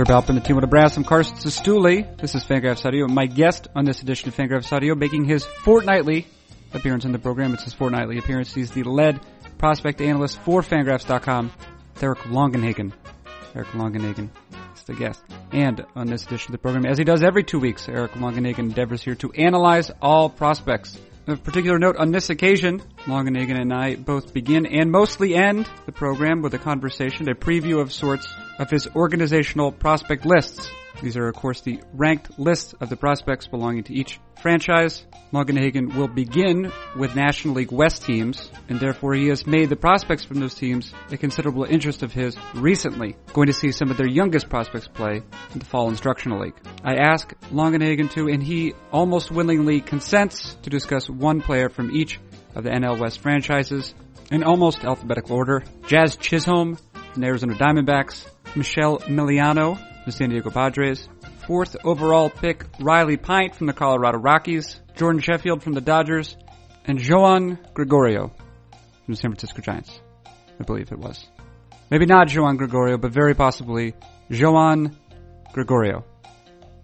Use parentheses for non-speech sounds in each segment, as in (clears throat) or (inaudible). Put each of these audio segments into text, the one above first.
Herb Alpert, the team with the brass. I'm Carson Cistulli. This is Fangraphs Audio. My guest on this edition of Fangraphs Audio, making his fortnightly appearance in the program. It's his fortnightly appearance. He's the lead prospect analyst for Fangraphs.com, Eric Longenhagen. Eric Longenhagen is the guest. And on this edition of the program, as he does every two weeks, Eric Longenhagen endeavors here to analyze all prospects. Of particular note, on this occasion, Longenhagen and I both begin and mostly end the program with a conversation, a preview of sorts of his organizational prospect lists. These are, of course, the ranked lists of the prospects belonging to each franchise. Longenhagen will begin with National League West teams, and therefore he has made the prospects from those teams a considerable interest of his recently, going to see some of their youngest prospects play in the Fall Instructional League. I ask Longenhagen to, and he almost willingly consents to discuss one player from each of the NL West franchises in almost alphabetical order. Jazz Chisholm from the Arizona Diamondbacks, Michel Miliano the San Diego Padres, fourth overall pick Riley Pint from the Colorado Rockies, Jordan Sheffield from the Dodgers, and Joan Gregorio from the San Francisco Giants. I believe it was. Maybe not Joan Gregorio, but very possibly Joan Gregorio.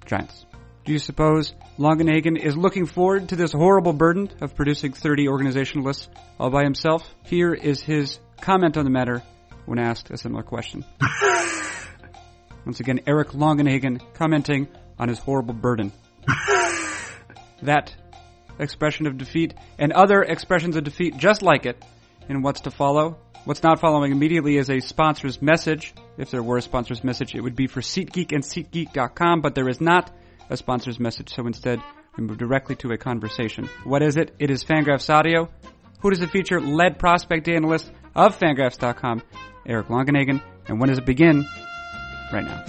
Giants. Do you suppose Longenhagen is looking forward to this horrible burden of producing 30 organization lists all by himself? Here is his comment on the matter when asked a similar question. (laughs) Once again, Eric Longenhagen commenting on his horrible burden. (laughs) that expression of defeat and other expressions of defeat just like it in what's to follow. What's not following immediately is a sponsor's message. If there were a sponsor's message, it would be for SeatGeek and SeatGeek.com, but there is not a sponsor's message, so instead we move directly to a conversation. What is it? It is Fangraphs Audio. Who does it feature? Lead prospect analyst of Fangraphs.com, Eric Longenhagen. And when does it begin? Right now.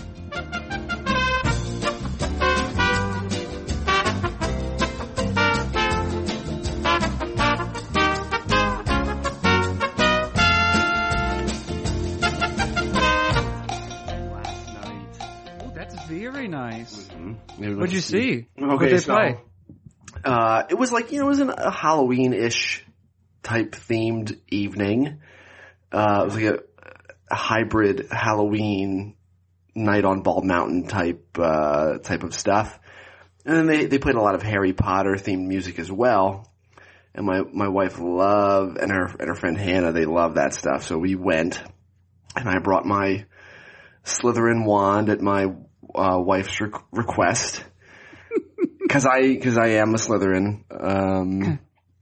Last night. Oh, that's very nice. What'd you see? Okay, What'd they so, play? Uh, it was like, you know, it was an, a Halloween-ish type themed evening. Uh, it was like a, a hybrid Halloween night on Bald Mountain type, uh, type of stuff. And then they, they played a lot of Harry Potter themed music as well. And my, my wife love, and her, and her friend Hannah, they love that stuff. So we went, and I brought my Slytherin wand at my, uh, wife's re- request. (laughs) Cause I, cause I am a Slytherin. Um,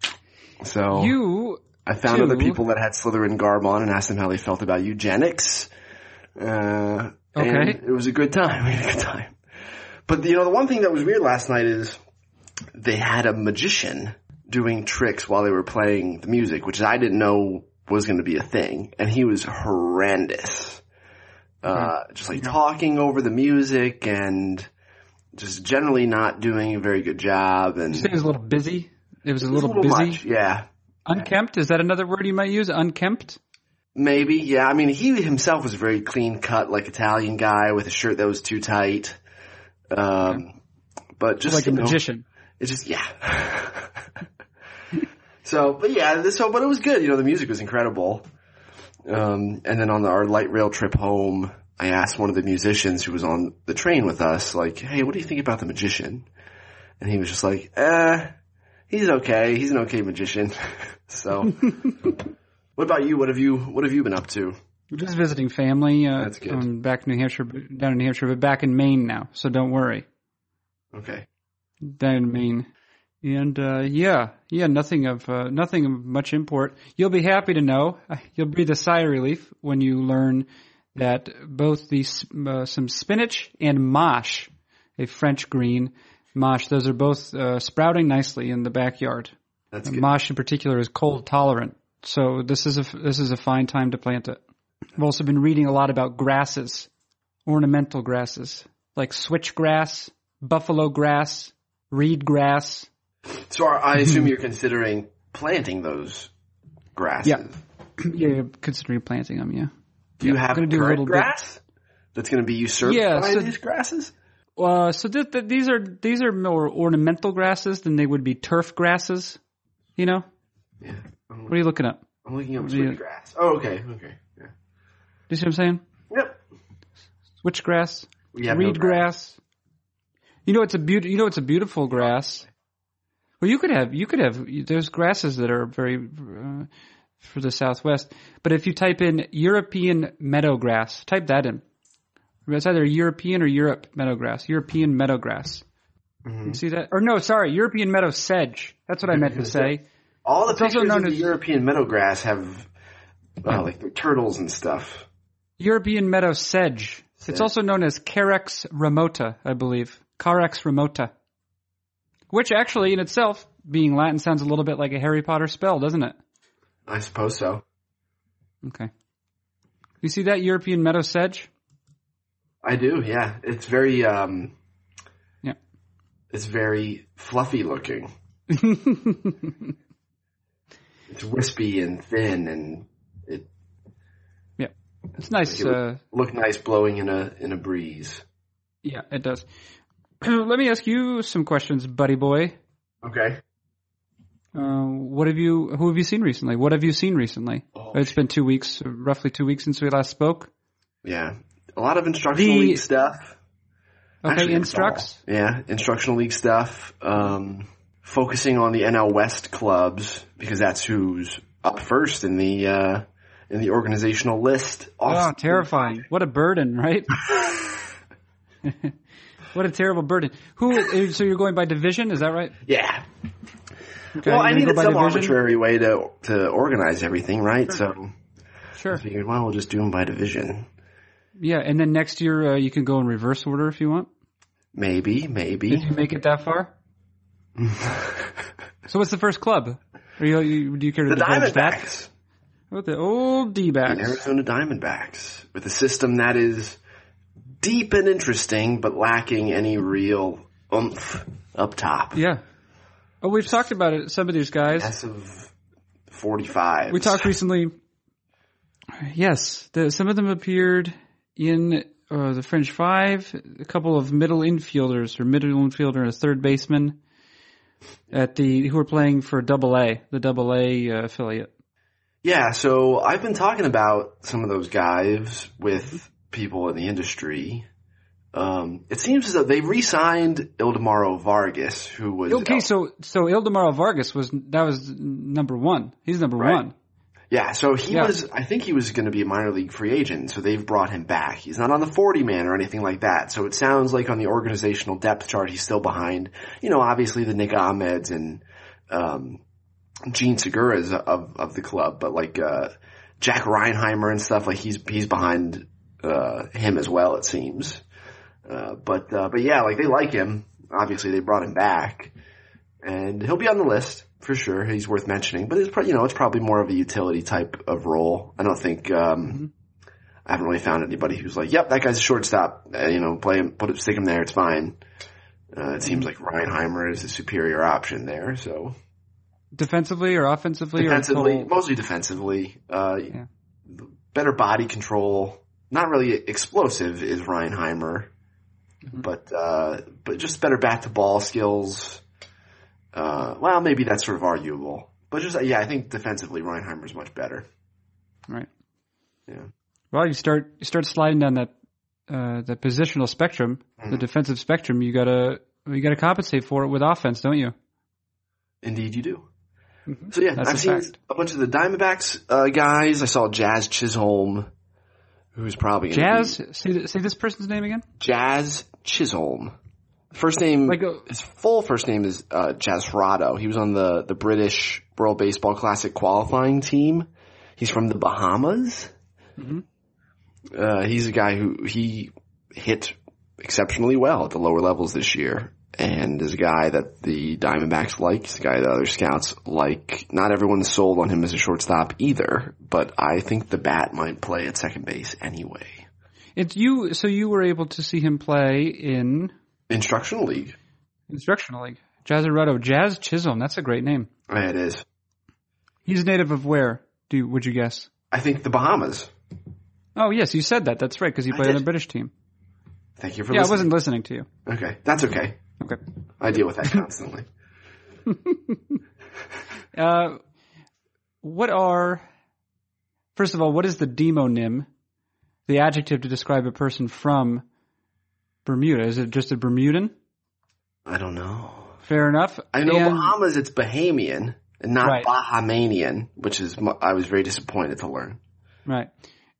(clears throat) so You I found too. other people that had Slytherin garb on and asked them how they felt about eugenics. Uh, Okay. and it was a good time. (laughs) We had a good time. But you know, the one thing that was weird last night is they had a magician doing tricks while they were playing the music, which I didn't know was going to be a thing, and he was horrendous. Uh, just like talking over the music and just generally not doing a very good job and it was a little busy. It was a it was little, busy. much. Yeah. Unkempt? Is that another word you might use? Unkempt? Maybe, yeah. I mean, he himself was a very clean cut, like Italian guy with a shirt that was too tight. Um, but just like a know, magician. It's just yeah. (laughs) so, but yeah, this so but it was good. You know, the music was incredible. Um, and then on the, our light rail trip home, I asked one of the musicians who was on the train with us, like, "Hey, what do you think about the magician?" And he was just like, "Eh, he's okay. He's an okay magician." (laughs) so, (laughs) what about you? What have you What have you been up to? Just visiting family. Uh, That's good. um, back in New Hampshire, down in New Hampshire, but back in Maine now. So don't worry. Okay. Down in Maine. And, uh, yeah, yeah, nothing of, uh, nothing of much import. You'll be happy to know, (laughs) you'll breathe a sigh of relief when you learn that both the, uh, some spinach and mâche, a French green, mâche, those are both, uh, sprouting nicely in the backyard. That's good. Mâche in particular is cold tolerant, so this is a this is a fine time to plant it. I've also been reading a lot about grasses, ornamental grasses like switchgrass, buffalo grass, reed grass. So are, I (laughs) assume you're considering planting those grasses. Yeah. (clears throat) yeah, considering planting them. Yeah. Do you Yeah, have gonna do a current little bit- grass that's going to be usurped Yeah, by so- these grasses? Uh, so th- th- these are these are more ornamental grasses than they would be turf grasses. You know, Yeah. What are you looking at? I'm looking up switchgrass. Oh, okay. Okay. Yeah. Do you see what I'm saying? Yep. Switchgrass. Have no reed grass. You know, it's a beaut. You know, it's a beautiful grass. Well, you could have. You could have. There's grasses that are very uh, for the Southwest. But if you type in European meadow grass, type that in. It's either European or Europe meadow grass. European meadowgrass. Mhm. You see that? Or no, sorry, European meadow sedge. That's what I meant to (laughs) say. All the It's also pictures known of the as- European meadowgrass have, uh, like the turtles and stuff. European meadow sedge. It's also known as Carex remota, I believe. Carex remota. Which actually in itself, being Latin, sounds a little bit like a Harry Potter spell, doesn't it? I suppose so. Okay. You see that European meadow sedge? I do, yeah. It's very, um, Yeah. it's very fluffy looking. (laughs) It's wispy and thin and it Yeah, It's nice. It Uh, look nice blowing in a, in a breeze. yeah, it does. (clears throat) Let me ask you some questions, buddy boy. Okay. Uh, what have you? Who have you seen recently? What have you seen recently? Oh, It's been two weeks, roughly two weeks since we last spoke. Yeah. A lot of instructional The- league stuff. Okay, Actually, instructs. Yeah, instructional league stuff. Um, focusing on the NL West clubs because that's who's up first in the uh, in the organizational list. Oh, terrifying! What a burden, right? (laughs) what a terrible burden. Who? So you're going by division? Is that right? Yeah. Okay, well, I needed some division? arbitrary way to to organize everything, right? So Sure. I figured, well, we'll just do them by division. Yeah, and then next year uh, you can go in reverse order if you want. Maybe, maybe. you make it that far. (laughs) So what's the first club? Are you, you do you care to the divulge that? Diamondbacks. What the old The D-backs? Arizona Diamondbacks with a system that is deep and interesting, but lacking any real oomph up top. Yeah. Oh, we've talked about it. Some of these guys. Massive 45. We talked recently. Yes, the, some of them appeared in uh, the Fringe Five. A couple of middle infielders, or middle infielder and a third baseman, at the who are playing for Double A, the Double A uh, affiliate. Yeah, so I've been talking about some of those guys with people in the industry. Um, it seems as though they re-signed Ildemaro Vargas, who was Okay, so so Ildemaro Vargas was that was number one. He's number Right. one. Yeah, so he Yeah. was, I think he was going to be a minor league free agent, so they've brought him back. He's not on the 40 man or anything like that, so it sounds like on the organizational depth chart he's still behind, you know, obviously the Nick Ahmeds and, um, Jean Segura's of, of the club, but like, uh, Jack Reinheimer and stuff, like he's, he's behind, uh, him as well, it seems. Uh, but, uh, but yeah, like they like him. Obviously they brought him back and he'll be on the list for sure. He's worth mentioning, but it's pro- you know it's probably more of a utility type of role. I don't think um, I haven't really found anybody who's like, "Yep, that guy's a shortstop." Uh, you know, play him, put it, stick him there. It's fine. Uh, it seems like Reinheimer is a superior option there. So Defensively or offensively defensively, or total? mostly defensively, uh, Yeah. better body control. Not really explosive is Reinheimer, Mm-hmm. but uh, but just better bat to ball skills. Uh, well, maybe that's sort of arguable, but just yeah, I think defensively Reinheimer's much better. Right. Yeah. Well, you start you start sliding down that uh, that positional spectrum, Mm-hmm. the defensive spectrum. You gotta you gotta compensate for it with offense, don't you? Indeed, you do. So yeah, Mm-hmm. That's I've a seen fact. a bunch of the Diamondbacks uh, guys. I saw Jazz Chisholm, who's probably Jazz, say say this person's name again. Jazz Chisholm. First name, Like a- his full first name is uh, Jasrado. He was on the the British World Baseball Classic qualifying team. He's from the Bahamas. Mm-hmm. Uh, he's a guy who he hit exceptionally well at the lower levels this year. And is a guy that the Diamondbacks like. He's a guy that other scouts like. Not everyone's sold on him as a shortstop either, but I think the bat might play at second base anyway. It's you. So you were able to see him play in Instructional league. instructional league. Jazz Jazz Chisholm. That's a great name. Yeah, It is. He's native of where? Do would you guess? I think the Bahamas. Oh yes, you said that. That's right because he played on the British team. Thank you for Yeah, I wasn't listening to you. Okay, that's okay. Okay. I deal with that constantly. (laughs) (laughs) Uh, what are, first of all, what is the demonym, the adjective to describe a person from Bermuda? Is it just a Bermudan? I don't know. Fair enough. I know And- Bahamas, it's Bahamian and not Right. Bahamanian, which is I was very disappointed to learn. Right.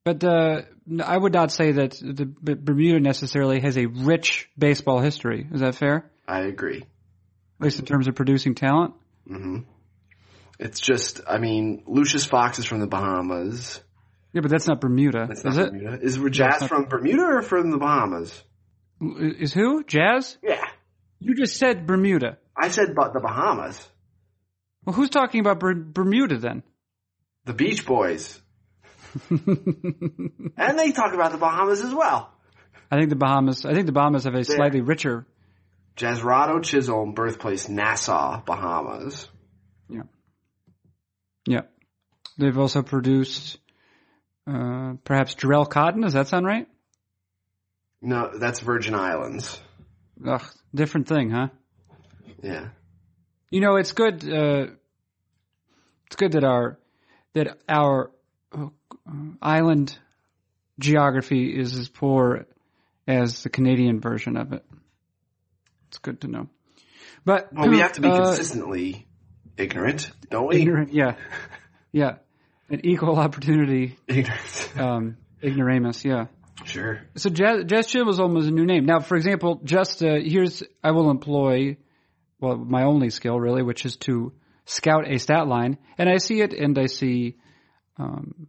But uh, I would not say that the Bermuda necessarily has a rich baseball history. Is that fair? I agree. At least in terms of producing talent. hmm It's just, I mean, Lucius Fox is from the Bahamas. Yeah, but that's not Bermuda, That's is not it? Bermuda. Is Jazz not- from Bermuda or from the Bahamas? Is who? Jazz? Yeah. You just said Bermuda. I said but the Bahamas. Well, who's talking about Ber- Bermuda then? The Beach Boys. (laughs) and they talk about the Bahamas as well. I think the Bahamas. I think the Bahamas have a slightly richer. Jasrado Chisholm, birthplace Nassau, Bahamas. Yeah. Yeah. They've also produced, uh, perhaps Jharel Cotton. Does that sound right? No, that's Virgin Islands. Ugh, different thing, huh? Yeah. You know, it's good. Uh, it's good that our that our uh, island geography is as poor as the Canadian version of it. It's good to know. But Well, we have to be uh, consistently ignorant, don't we? ignorant. Yeah, (laughs) yeah, an equal opportunity Ignorant. um, ignoramus. Yeah. Sure. So Jazz, Jazz Chisholm is a new name. Now, for example, just uh, here's I will employ well my only skill really, which is to scout a stat line, and I see it, and I see um,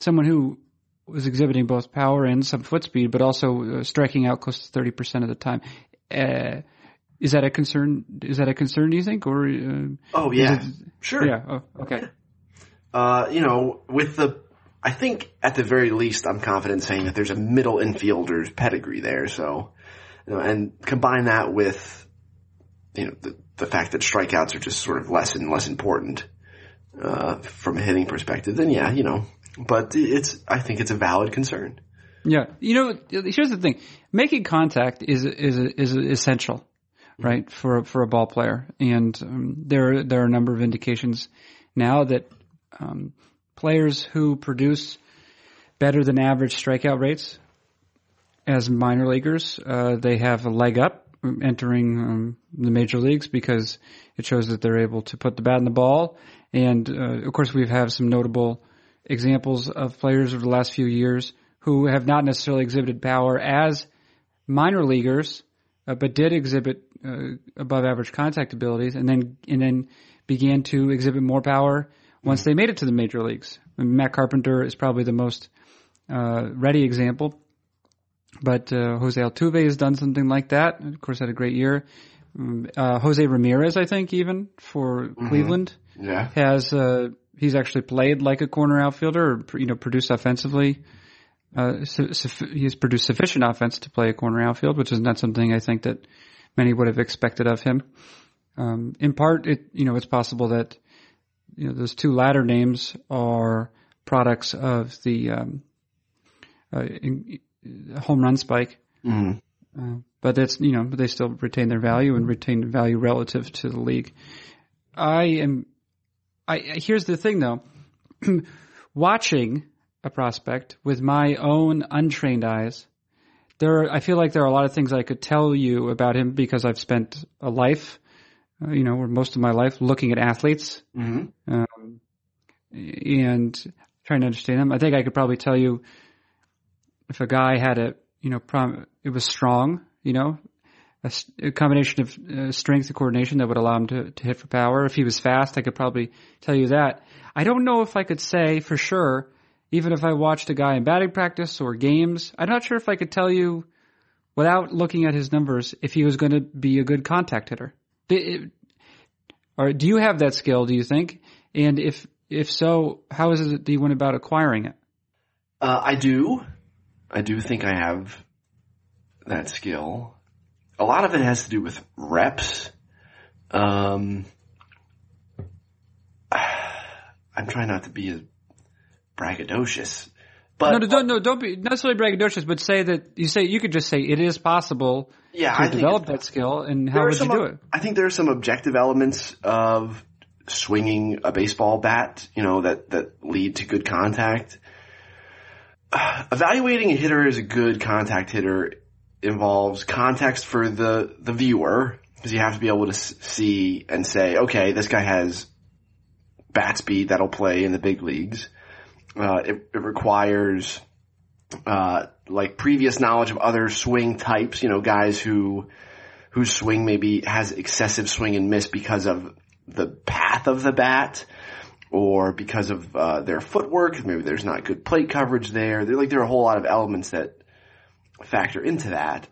someone who was exhibiting both power and some foot speed, but also uh, striking out close to thirty percent of the time. Uh, is that a concern? Is that a concern? Do you think, or uh, Oh yeah. Sure. yeah? Oh, okay. Uh, you know, with the, I think at the very least, I'm confident saying that there's a middle infielder's pedigree there. So, you know, and combine that with, you know, the, the fact that strikeouts are just sort of less and less important, uh, from a hitting perspective, then yeah, you know, but it's, I think it's a valid concern. Yeah, you know, here's the thing: making contact is is is essential, right, for for a ball player. And um, there there are a number of indications now that um, players who produce better than average strikeout rates as minor leaguers, uh, they have a leg up entering um, the major leagues because it shows that they're able to put the bat in the ball. And uh, of course, we have some notable examples of players over the last few years who have not necessarily exhibited power as minor leaguers, uh, but did exhibit uh, above average contact abilities, and then and then began to exhibit more power once they made it to the major leagues. Matt Carpenter is probably the most uh, ready example, but uh, Jose Altuve has done something like that. Of course, had a great year. Um, uh, Jose Ramirez, I think, even for Cleveland Yeah. has uh, he's actually played like a corner outfielder, or you know, produced offensively. Uh, su- suffi- he's produced sufficient offense to play a corner outfield, which is not something I think that many would have expected of him. Um, in part, it you know it's possible that you know those two latter names are products of the um, uh, in, home run spike, Mhm. uh, but that's you know they still retain their value and retain value relative to the league. I am. I here's the thing though, (clears throat) watching a prospect with my own untrained eyes, there are, I feel like there are a lot of things I could tell you about him because I've spent a life, uh, you know, most of my life looking at athletes Mhm. um, and trying to understand them. I think I could probably tell you if a guy had a, you know, prom- it was strong, you know, a combination of uh, strength and coordination that would allow him to, to hit for power. If he was fast, I could probably tell you that. I don't know if I could say for sure, even if I watched a guy in batting practice or games, I'm not sure if I could tell you without looking at his numbers if he was going to be a good contact hitter. Or do you have that skill? Do you think? And if if so, how is it that you went about acquiring it? Uh, I do. I do think I have that skill. A lot of it has to do with reps. Um, I'm trying not to be as braggadocious, but no, no, don't, no, don't be necessarily braggadocious, but say that you say you could just say it is possible yeah, to I develop that skill. And how would you do it? I think there are some objective elements of swinging a baseball bat, you know, that, that lead to good contact. (sighs) Evaluating a hitter as a good contact hitter involves context for the, the viewer, because you have to be able to see and say, okay, this guy has bat speed that'll play in the big leagues. Uh, it, it requires, uh, like previous knowledge of other swing types, you know, guys who, whose swing maybe has excessive swing and miss because of the path of the bat or because of uh, their footwork. Maybe there's not good plate coverage there. There, like there are a whole lot of elements that factor into that.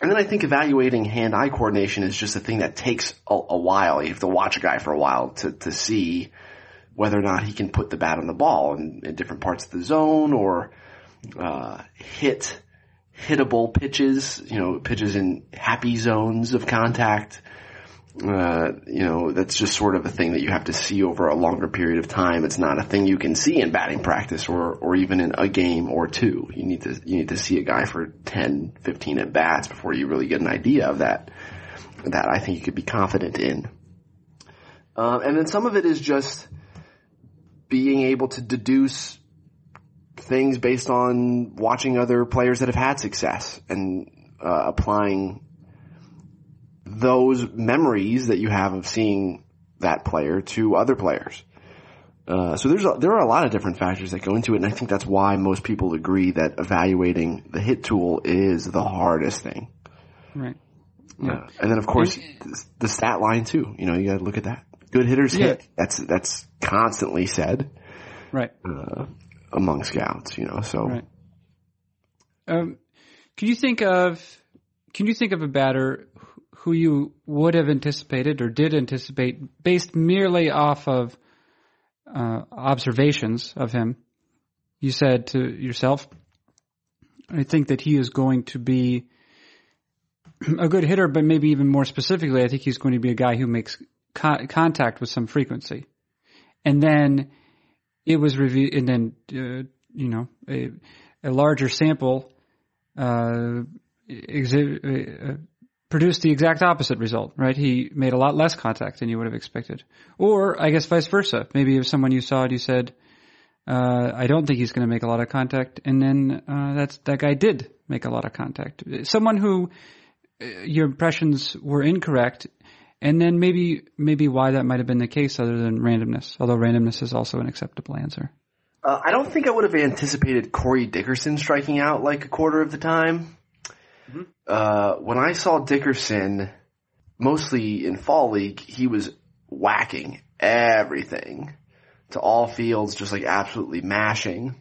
And then I think evaluating hand-eye coordination is just a thing that takes a, a, while. You have to watch a guy for a while to, to see whether or not he can put the bat on the ball in, in different parts of the zone or uh, hit hittable pitches, you know, pitches in happy zones of contact. Uh, you know, that's just sort of a thing that you have to see over a longer period of time. It's not a thing you can see in batting practice or, or even in a game or two. You need to, you need to see a guy for 10, 15 at bats before you really get an idea of that, that I think you could be confident in. Um, and then some of it is just being able to deduce things based on watching other players that have had success and uh, applying those memories that you have of seeing that player to other players. Uh, so there's a, there are a lot of different factors that go into it, and I think that's why most people agree that evaluating the hit tool is the hardest thing. Right. Yeah. Uh, and then of course and, the stat line too. You know, you got to look at that. Good hitters yeah. hit. That's that's constantly said. Right. Uh, among scouts, you know. So. Right. Um, can you think of can you think of a batter who you would have anticipated or did anticipate based merely off of uh, observations of him. You said to yourself, I think that he is going to be a good hitter, but maybe even more specifically, I think he's going to be a guy who makes co- contact with some frequency. And then it was reviewed, and then, uh, you know, a, a larger sample, uh, exhi- uh, produced the exact opposite result, right? He made a lot less contact than you would have expected. Or, I guess vice versa. Maybe if someone you saw it, you said, uh, I don't think he's going to make a lot of contact. And then, uh, that's, that guy did make a lot of contact. Someone who, uh, your impressions were incorrect. And then maybe, maybe why that might have been the case other than randomness. Although randomness is also an acceptable answer. Uh, I don't think I would have anticipated Corey Dickerson striking out like a quarter of the time. Mm-hmm. Uh, when I saw Dickerson, mostly in fall league, he was whacking everything to all fields, just like absolutely mashing.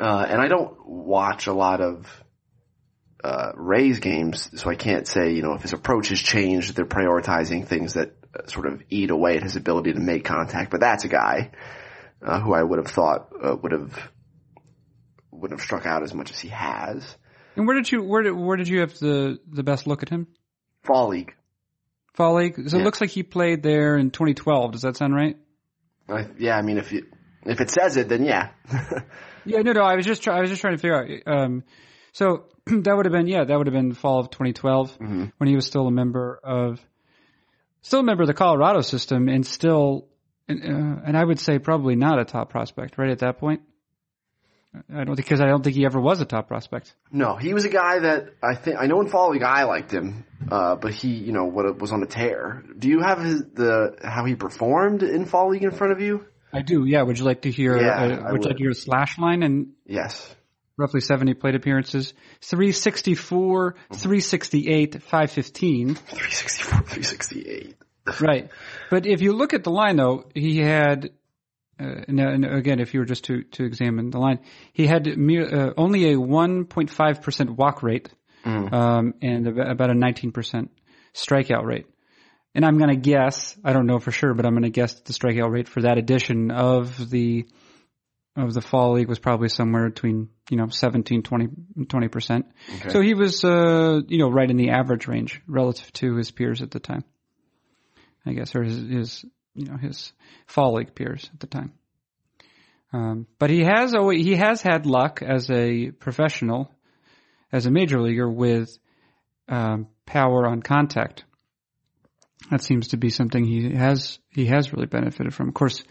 Uh, and I don't watch a lot of uh, Rays games, so I can't say, you know, if his approach has changed, they're prioritizing things that uh, sort of eat away at his ability to make contact. But that's a guy uh, who I would have thought uh, would have would have struck out as much as he has. And where did you where did where did you have the the best look at him? Fall League. Fall League. So yeah. it looks like he played there in 2012. Does that sound right? I, yeah, I mean, if you if it says it, then yeah. (laughs) yeah, no, no. I was just try, I was just trying to figure out. Um, so (clears throat) that would have been yeah, that would have been fall of 2012 mm-hmm. when he was still a member of still a member of the Colorado system and still uh, and I would say probably not a top prospect right at that point. I don't because I don't think he ever was a top prospect. No, he was a guy that I think I know in fall league I liked him, uh, but he you know what was on a tear. Do you have his, the how he performed in fall league in front of you? I do. Yeah. Would you like to hear? Yeah, uh, would you like to hear a slash line and? Yes. Roughly 70 plate appearances. 364, mm-hmm. 368, 515. 364, 368. right. But if you look at the line though, he had uh, and, again, if you were just to, to examine the line, he had uh, only a 1.5% walk rate, mm. um, and about a 19% strikeout rate. And I'm gonna guess, I don't know for sure, but I'm gonna guess the strikeout rate for that edition of the, of the fall league was probably somewhere between, you know, 17, 20, 20%. Okay. So he was, uh, you know, right in the average range relative to his peers at the time. I guess, or his, his you know his fall league peers at the time. Um, but he has always, he has had luck as a professional, as a major leaguer with um, power on contact. That seems to be something he has he has really benefited from. Of course,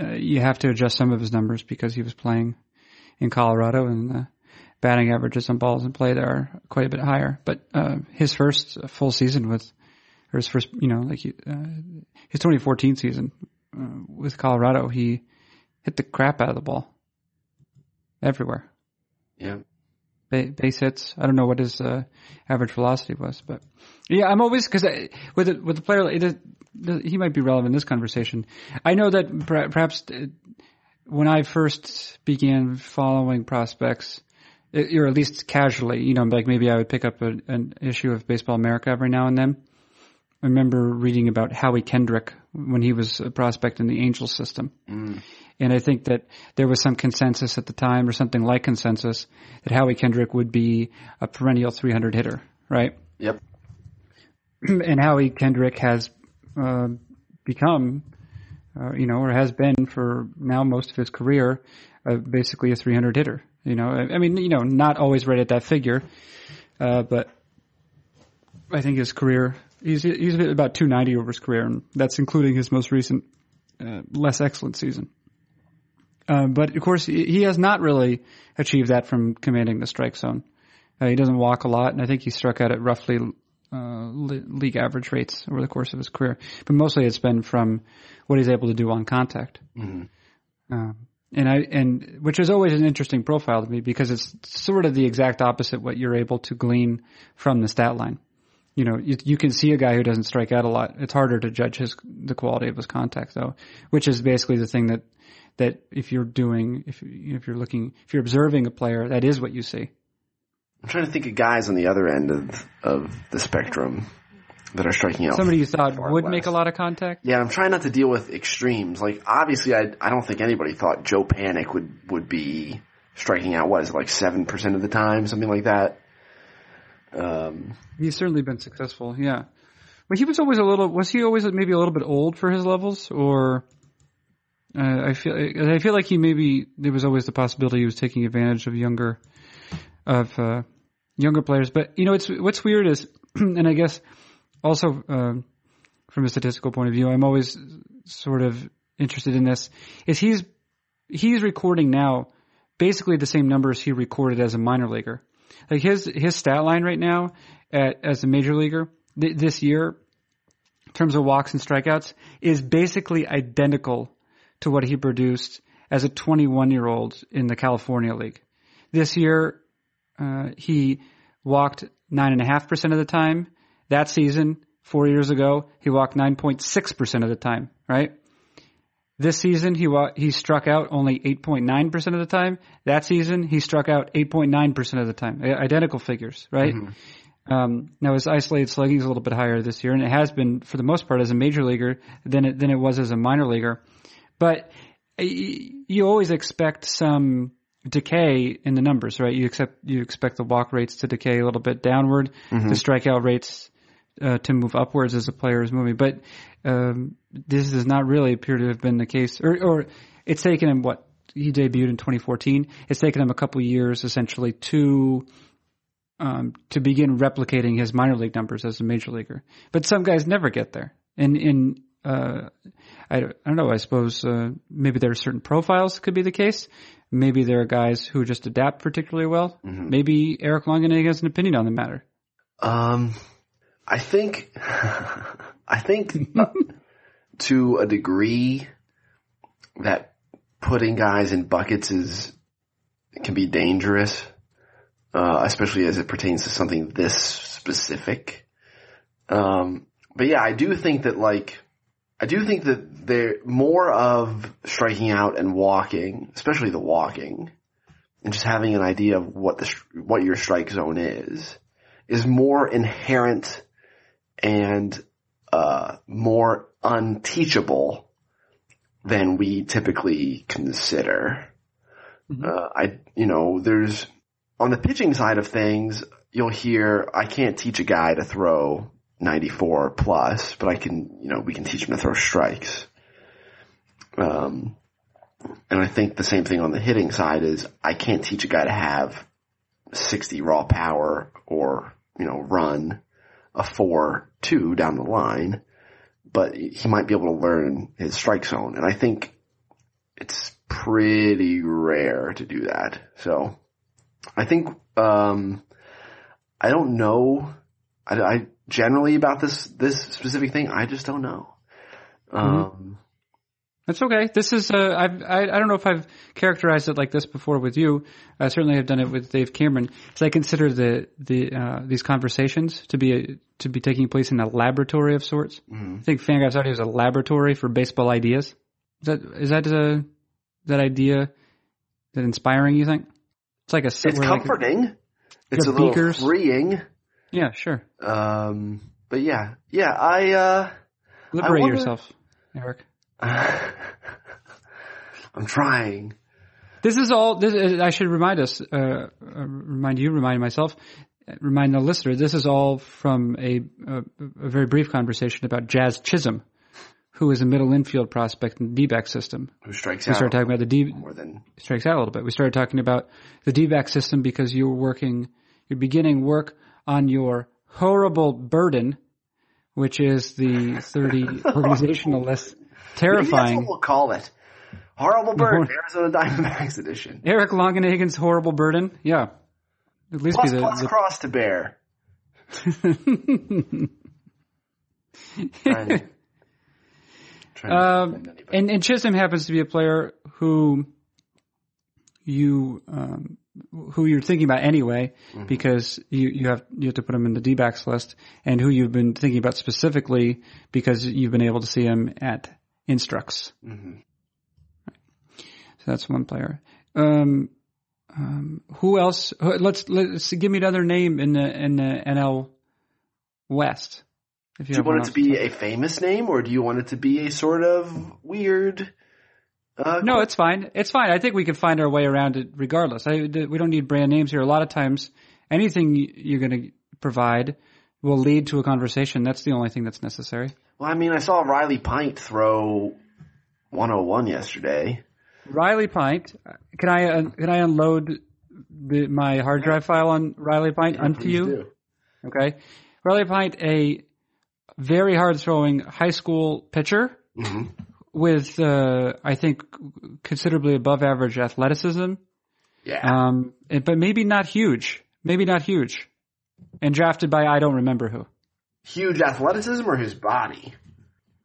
uh, you have to adjust some of his numbers because he was playing in Colorado and the, batting averages on balls in play there are quite a bit higher. But uh, his first full season with, or his first, you know, like uh, his 2014 season uh, with Colorado, he hit the crap out of the ball everywhere. Yeah. Base hits. I don't know what his uh, average velocity was, but yeah, I'm always because with a, with the player, it is, he might be relevant in this conversation. I know that perhaps uh, when I first began following prospects, or at least casually, you know, like maybe I would pick up a, an issue of Baseball America every now and then. I remember reading about Howie Kendrick when he was a prospect in the Angels system. Mm. And I think that there was some consensus at the time or something like consensus that Howie Kendrick would be a perennial 300 hitter, right? Yep. (clears throat) and Howie Kendrick has uh, become, uh, you know, or has been for now most of his career, uh, basically a 300 hitter. You know, I, I, mean, you know, not always right at that figure, uh, but I think his career, he's he's about 290 over his career, and that's including his most recent uh, less excellent season. Uh, but of course, he has not really achieved that from commanding the strike zone. Uh, he doesn't walk a lot, and I think he struck out at roughly uh, league average rates over the course of his career. But mostly, it's been from what he's able to do on contact. Mm-hmm. Um, and I and which is always an interesting profile to me because it's sort of the exact opposite what you're able to glean from the stat line. You know, you, you can see a guy who doesn't strike out a lot. It's harder to judge his the quality of his contact though, which is basically the thing that that if you're doing if if you're looking if you're observing a player, that is what you see. I'm trying to think of guys on the other end of of the spectrum that are striking out. Somebody you thought would make a lot of contact? Yeah, I'm trying not to deal with extremes. Like obviously, I I don't think anybody thought Joe Panik would would be striking out. What is it like seven percent of the time, something like that. Um, he's certainly been successful. Yeah, but he was always a little. Was he always maybe a little bit old for his levels, or? Uh, I feel I feel like he maybe there was always the possibility he was taking advantage of younger of uh, younger players. But you know, it's what's weird is, (clears throat) and I guess also um, from a statistical point of view, I'm always sort of interested in this. Is he's he's recording now basically the same numbers he recorded as a minor leaguer. Like his his stat line right now at, as a major leaguer th- this year, in terms of walks and strikeouts, is basically identical to what he produced as a 21 year old in the California League. This year, uh, he walked nine and a half percent of the time. That season, four years ago, he walked 9.6% of the time, right? This season, he wa- he struck out only 8.9% of the time. That season, he struck out 8.9% of the time. Identical figures, right? Mm-hmm. Um, now his isolated slugging is a little bit higher this year, and it has been for the most part as a major leaguer than it than it was as a minor leaguer. But you always expect some decay in the numbers, right? You accept you expect the walk rates to decay a little bit downward, mm-hmm. the strikeout rates uh, to move upwards as the player is moving. But um, this does not really appear to have been the case, or, or it's taken him what he debuted in 2014. It's taken him a couple years essentially to um, to begin replicating his minor league numbers as a major leaguer. But some guys never get there. And in uh, I, I don't know. I suppose uh, maybe there are certain profiles could be the case. Maybe there are guys who just adapt particularly well. Mm-hmm. Maybe Eric Longenay has an opinion on the matter. Um, I think, (laughs) I think uh, to a degree that putting guys in buckets is, can be dangerous, uh, especially as it pertains to something this specific. Um, but yeah, I do think that like, I do think that there more of striking out and walking, especially the walking, and just having an idea of what the what your strike zone is, is more inherent and uh, more unteachable than we typically consider. Mm-hmm. Uh, I, you know, there's on the pitching side of things, you'll hear, I can't teach a guy to throw 94 plus, but I can, you know, we can teach him to throw strikes. Um, and I think the same thing on the hitting side is I can't teach a guy to have 60 raw power or, you know, run a 4-2 down the line, but he might be able to learn his strike zone. And I think it's pretty rare to do that. So I think um, I don't know. I, I generally about this this specific thing. I just don't know. Um, That's okay. This is, uh, I've, I, I don't know if I've characterized it like this before with you. I certainly have done it with Dave Cameron. Because I consider the, the, uh, these conversations to be, a, to be taking place in a laboratory of sorts. mhm. I think Fangraphs Audio is a laboratory for baseball ideas. Is that, is that, uh, that idea, that inspiring, you think? It's like a, It's we're like- comforting. it's a have little freeing. Yeah, sure. Um, but yeah, yeah. I uh, Liberate wonder- yourself, Eric. (laughs) I'm trying. This is all. This is, I should remind us, uh, uh, remind you, remind myself, uh, remind the listener. This is all from a, a, a very brief conversation about Jazz Chisholm, who is a middle infield prospect in the D-back system. Who strikes We out started talking about the D more than strikes out a little bit. We started talking about the D-back system because you were working, you're beginning work on your horrible burden, which is the 30 (laughs) organizational list. Maybe Terrifying. what we'll call it. Horrible (laughs) Bird, Arizona Diamondbacks edition. Eric Longenhagen's horrible burden. Yeah. At least Plus be the, plus the cross to bear. (laughs) Trying to- trying Um, and, and Chisholm happens to be a player who you um, who you're thinking about anyway, Mm-hmm. because you, you have you have to put him in the D-backs list, and who you've been thinking about specifically because you've been able to see him at Instructs. Mhm. So that's one player. Um, um, who else? Let's let's give me another name in the in the NL West. Do you want it to be a famous name, or do you want it to be a sort of weird? Uh, No, it's fine. It's fine. I think we can find our way around it regardless. I, we don't need brand names here. A lot of times, anything you're going to provide will lead to a conversation. That's the only thing that's necessary. Well, I mean, I saw Riley Pint throw 101 yesterday. Riley Pint. Can I uh, can I unload the, my hard drive file on Riley Pint onto Please you? do. Okay. Riley Pint, a very hard throwing high school pitcher Mhm. With, uh, I think, considerably above average athleticism. Yeah. Um, but maybe not huge. Maybe not huge. And drafted by I don't remember who. Huge athleticism or his body?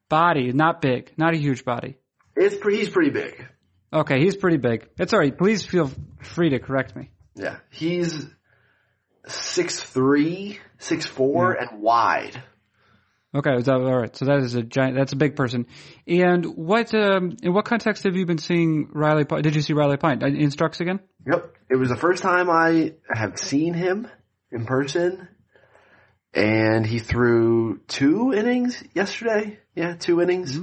Body, not big, not a huge body. It's he's pretty big. Okay, he's pretty big. It's alright. Please feel free to correct me. Yeah. He's six three, six four, and wide. Okay, is that alright? So that is a giant. That's a big person. And what? Um, in what context have you been seeing Riley? Did you see Riley Pint in Instructs again? Yep. It was the first time I have seen him in person. And he threw two innings yesterday. Yeah, two innings.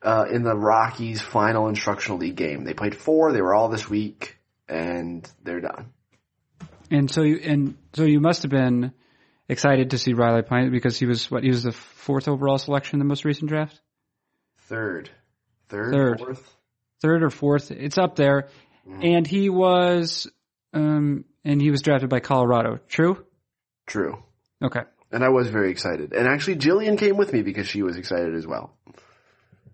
Uh, in the Rockies final instructional league game. They played four, they were all this week, and they're done. And so you and so you must have been excited to see Riley Pint because he was what? He was the fourth overall selection in the most recent draft. Third. Third, Third. fourth. third or fourth. It's up there. And he was, um, and he was drafted by Colorado. True? True. Okay. And I was very excited. And actually Jillian came with me because she was excited as well.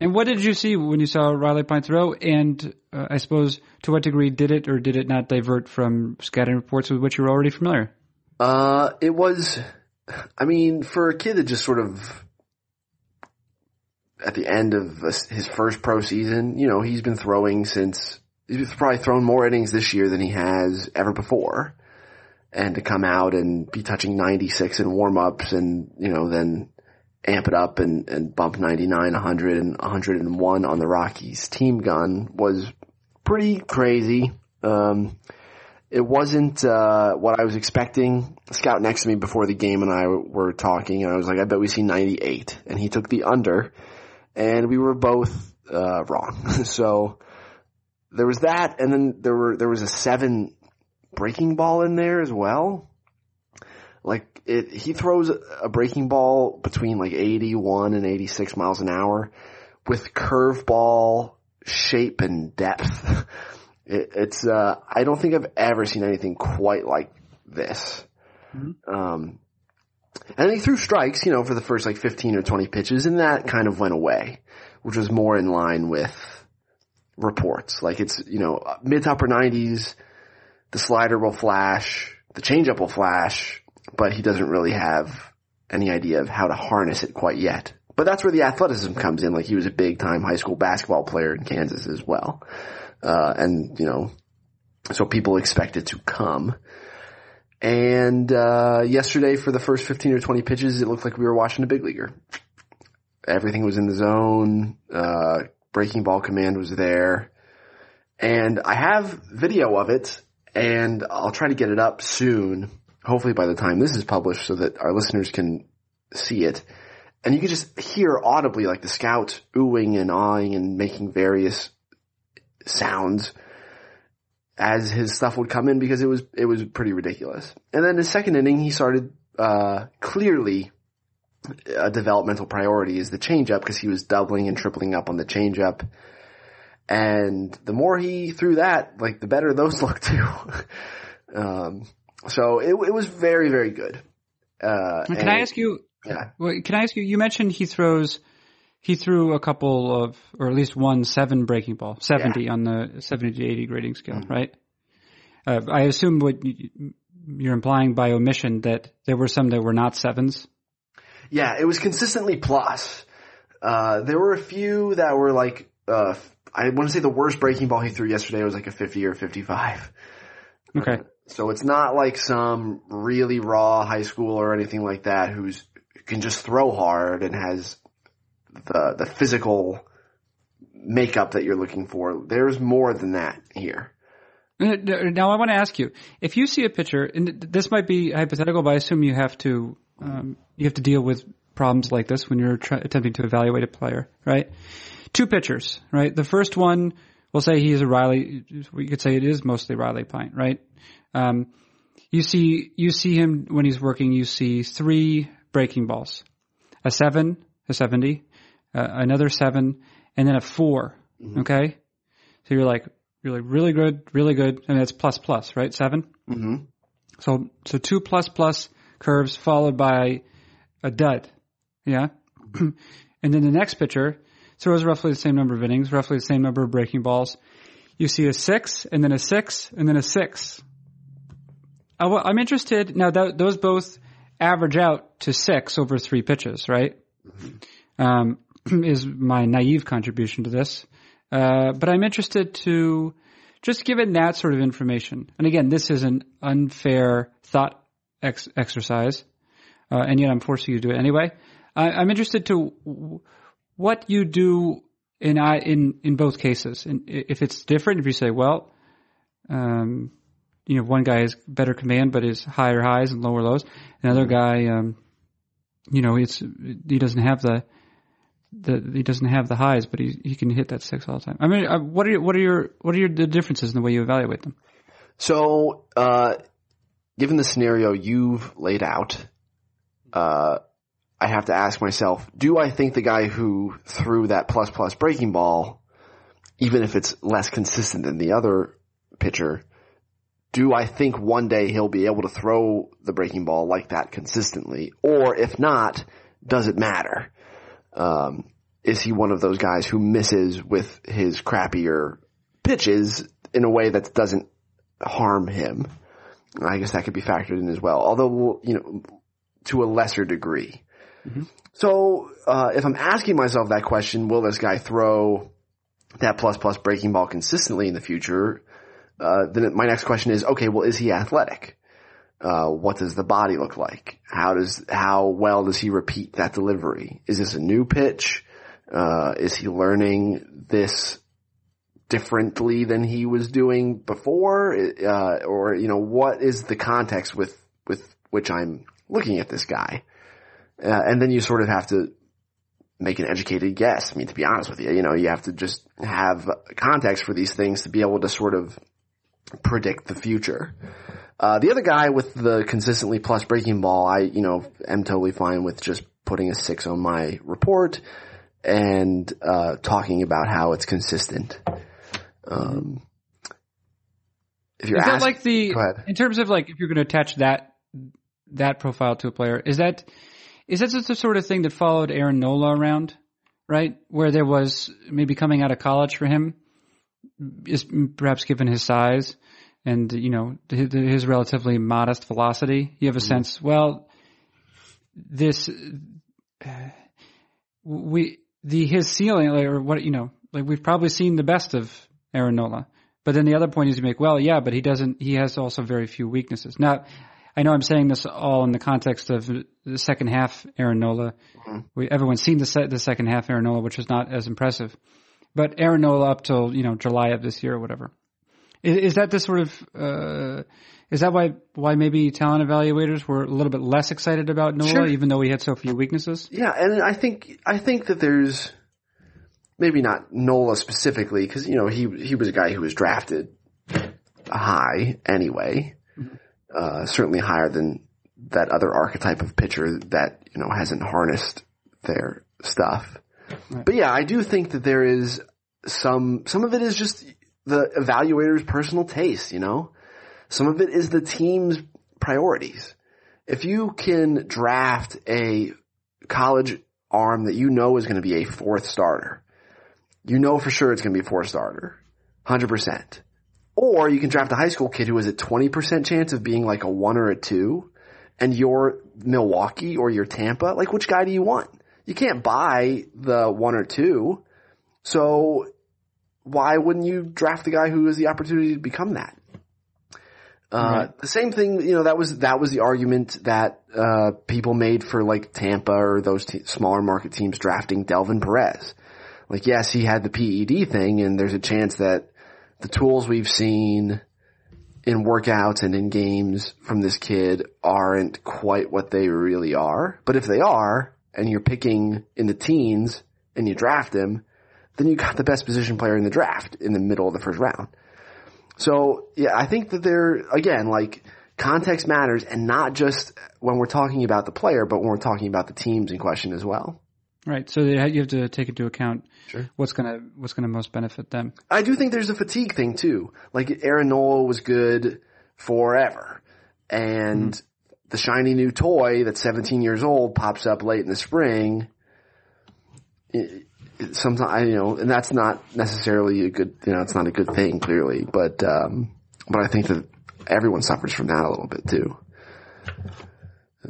And what did you see when you saw Riley Pint throw? And uh, I suppose to what degree did it or did it not divert from scouting reports with which you were already familiar? Uh, it was, I mean, for a kid that just sort of, at the end of his first pro season, you know, he's been throwing since, he's probably thrown more innings this year than he has ever before. And to come out and be touching 96 in warm-ups and, you know, then amp it up and, and bump 99, 100 and 101 on the Rockies team gun was pretty crazy. Um, it wasn't uh, what I was expecting. Scout next to me before the game and I were talking, and I was like, "I bet we see 98," and he took the under, and we were both uh, wrong. (laughs) so there was that, and then there were there was a seven breaking ball in there as well. Like it, he throws a breaking ball between like 81 and 86 miles an hour with curveball shape and depth. (laughs) It, it's uh, I don't think I've ever seen anything quite like this. Um, and he threw strikes, you know, for the first like 15 or 20 pitches, and that kind of went away, which was more in line with reports. Like it's, you know, mid to upper 90s, the slider will flash, the changeup will flash, but he doesn't really have any idea of how to harness it quite yet. But that's where the athleticism comes in. Like he was a big time high school basketball player in Kansas as well. Uh, and you know, so people expect it to come. And, uh, yesterday for the first 15 or 20 pitches, it looked like we were watching a big leaguer. Everything was in the zone. Uh, breaking ball command was there. And I have video of it and I'll try to get it up soon. Hopefully by the time this is published so that our listeners can see it. And you can just hear audibly like the scout oohing and awing and making various sounds as his stuff would come in because it was it was pretty ridiculous. And then the second inning, he started uh, clearly a developmental priority is the changeup because he was doubling and tripling up on the changeup. And the more he threw that, like the better those (laughs) looked too. um, so it, it was very very good. Uh, can I ask you? Yeah. Can I ask you? You mentioned he throws. He threw a couple of, or at least one seven breaking ball, 70 yeah. on the 70 to 80 grading scale, mm-hmm. right? Uh, I assume what you're implying by omission that there were some that were not sevens. Yeah, it was consistently plus. Uh, there were a few that were like, uh, I want to say the worst breaking ball he threw yesterday was like a 50 or 55. Okay. Uh, so it's not like some really raw high school or anything like that who's can just throw hard and has the the physical makeup that you're looking for. There's more than that here. Now I want to ask you, if you see a pitcher, and this might be hypothetical, but I assume you have to um, you have to deal with problems like this when you're try- attempting to evaluate a player, right? Two pitchers, right? The first one, we'll say he is a Riley. We could say it is mostly Riley Pint, right? Um, you see, you see him when he's working. You see three breaking balls, a seven, a seventy, uh, another seven, and then a 4 mm-hmm. Okay, so you're like you're like really good, really good, and it's plus plus, right? 7 mm-hmm. So so two plus plus curves followed by a dud, yeah, (clears throat) and then the next pitcher throws roughly the same number of innings, roughly the same number of breaking balls. You see a six, and then a six, and then a six. I'm interested now. That, those both average out to six over three pitches, right? Mm-hmm. Um, (clears throat) is my naive contribution to this. Uh, but I'm interested to just given that sort of information. And again, this is an unfair thought ex- exercise, uh, and yet I'm forcing you to do it anyway. I, am interested to what you do in I, in in both cases. And if it's different, if you say, well, um, you know, one guy has better command but is higher highs and lower lows. Another guy, um, you know, it's he doesn't have the the he doesn't have the highs, but he he can hit that six all the time. I mean, uh, what are your, what are your what are your the differences in the way you evaluate them? So, uh, given the scenario you've laid out, uh, I have to ask myself: Do I think the guy who threw that plus plus breaking ball, even if it's less consistent than the other pitcher, do I think one day he'll be able to throw the breaking ball like that consistently? Or if not, does it matter? Um, is he one of those guys who misses with his crappier pitches in a way that doesn't harm him? I guess that could be factored in as well, although, you know, to a lesser degree. Mm-hmm. So, uh, if I'm asking myself that question, will this guy throw that plus plus breaking ball consistently in the future? Uh, then my next question is, okay, well, is he athletic? Uh, what does the body look like? How does, how well does he repeat that delivery? Is this a new pitch? Uh, is he learning this differently than he was doing before? Uh, or, you know, what is the context with, with which I'm looking at this guy? Uh, and then you sort of have to make an educated guess. I mean, to be honest with you, you know, you have to just have context for these things to be able to sort of predict the future. Uh, the other guy with the consistently plus breaking ball, I, you know, am totally fine with just putting a six on my report and, uh, talking about how it's consistent. Um, if you're is asked, that like the, in terms of like, if you're going to attach that, that profile to a player, is that, is that just the sort of thing that followed Aaron Nola around, right? Where there was maybe coming out of college for him, is perhaps given his size, and you know his, his relatively modest velocity, you have a Mm-hmm. sense. Well, this we the his ceiling or what you know like we've probably seen the best of Aaron Nola. But then the other point is you make, well, yeah, but he doesn't. He has also very few weaknesses. Now, I know I'm saying this all in the context of the second half Aaron Nola. We, everyone's seen the se- the second half Aaron Nola, which was not as impressive. But Aaron Nola up till you know July of this year or whatever. Is, is that the sort of uh, is that why why maybe talent evaluators were a little bit less excited about Nola, Sure. even though he had so few weaknesses? Yeah, and I think I think that there's maybe not Nola specifically because you know he he was a guy who was drafted high anyway, uh, certainly higher than that other archetype of pitcher that you know hasn't harnessed their stuff. But yeah, I do think that there is some some of it is just the evaluator's personal taste. You know, some of it is the team's priorities. If you can draft a college arm that you know is going to be a fourth starter. You know for sure it's going to be a fourth starter. 100%. Or you can draft a high school kid who has a 20% chance of being like a one or a two and you're Milwaukee or you're Tampa. Like which guy do you want? You can't buy the one or two. So why wouldn't you draft the guy who has the opportunity to become that? Uh, Right. the same thing, you know, that was, that was the argument that, uh, people made for like Tampa or those te- smaller market teams drafting Delvin Perez. Like, yes, he had the PED thing and there's a chance that the tools we've seen in workouts and in games from this kid aren't quite what they really are. But if they are, and you're picking in the teens and you draft him, then you got the best position player in the draft in the middle of the first round. So yeah, I think that there again, like context matters, and not just when we're talking about the player, but when we're talking about the teams in question as well. Right. So they- you have to take into account Sure. what's gonna what's gonna most benefit them. I do think there's a fatigue thing too. Like Aaron Nola was good forever, and mm-hmm. the shiny new toy that's 17 years old pops up late in the spring. Sometimes I you know, and that's not necessarily a good you know, it's not a good thing clearly, but um, but I think that everyone suffers from that a little bit too.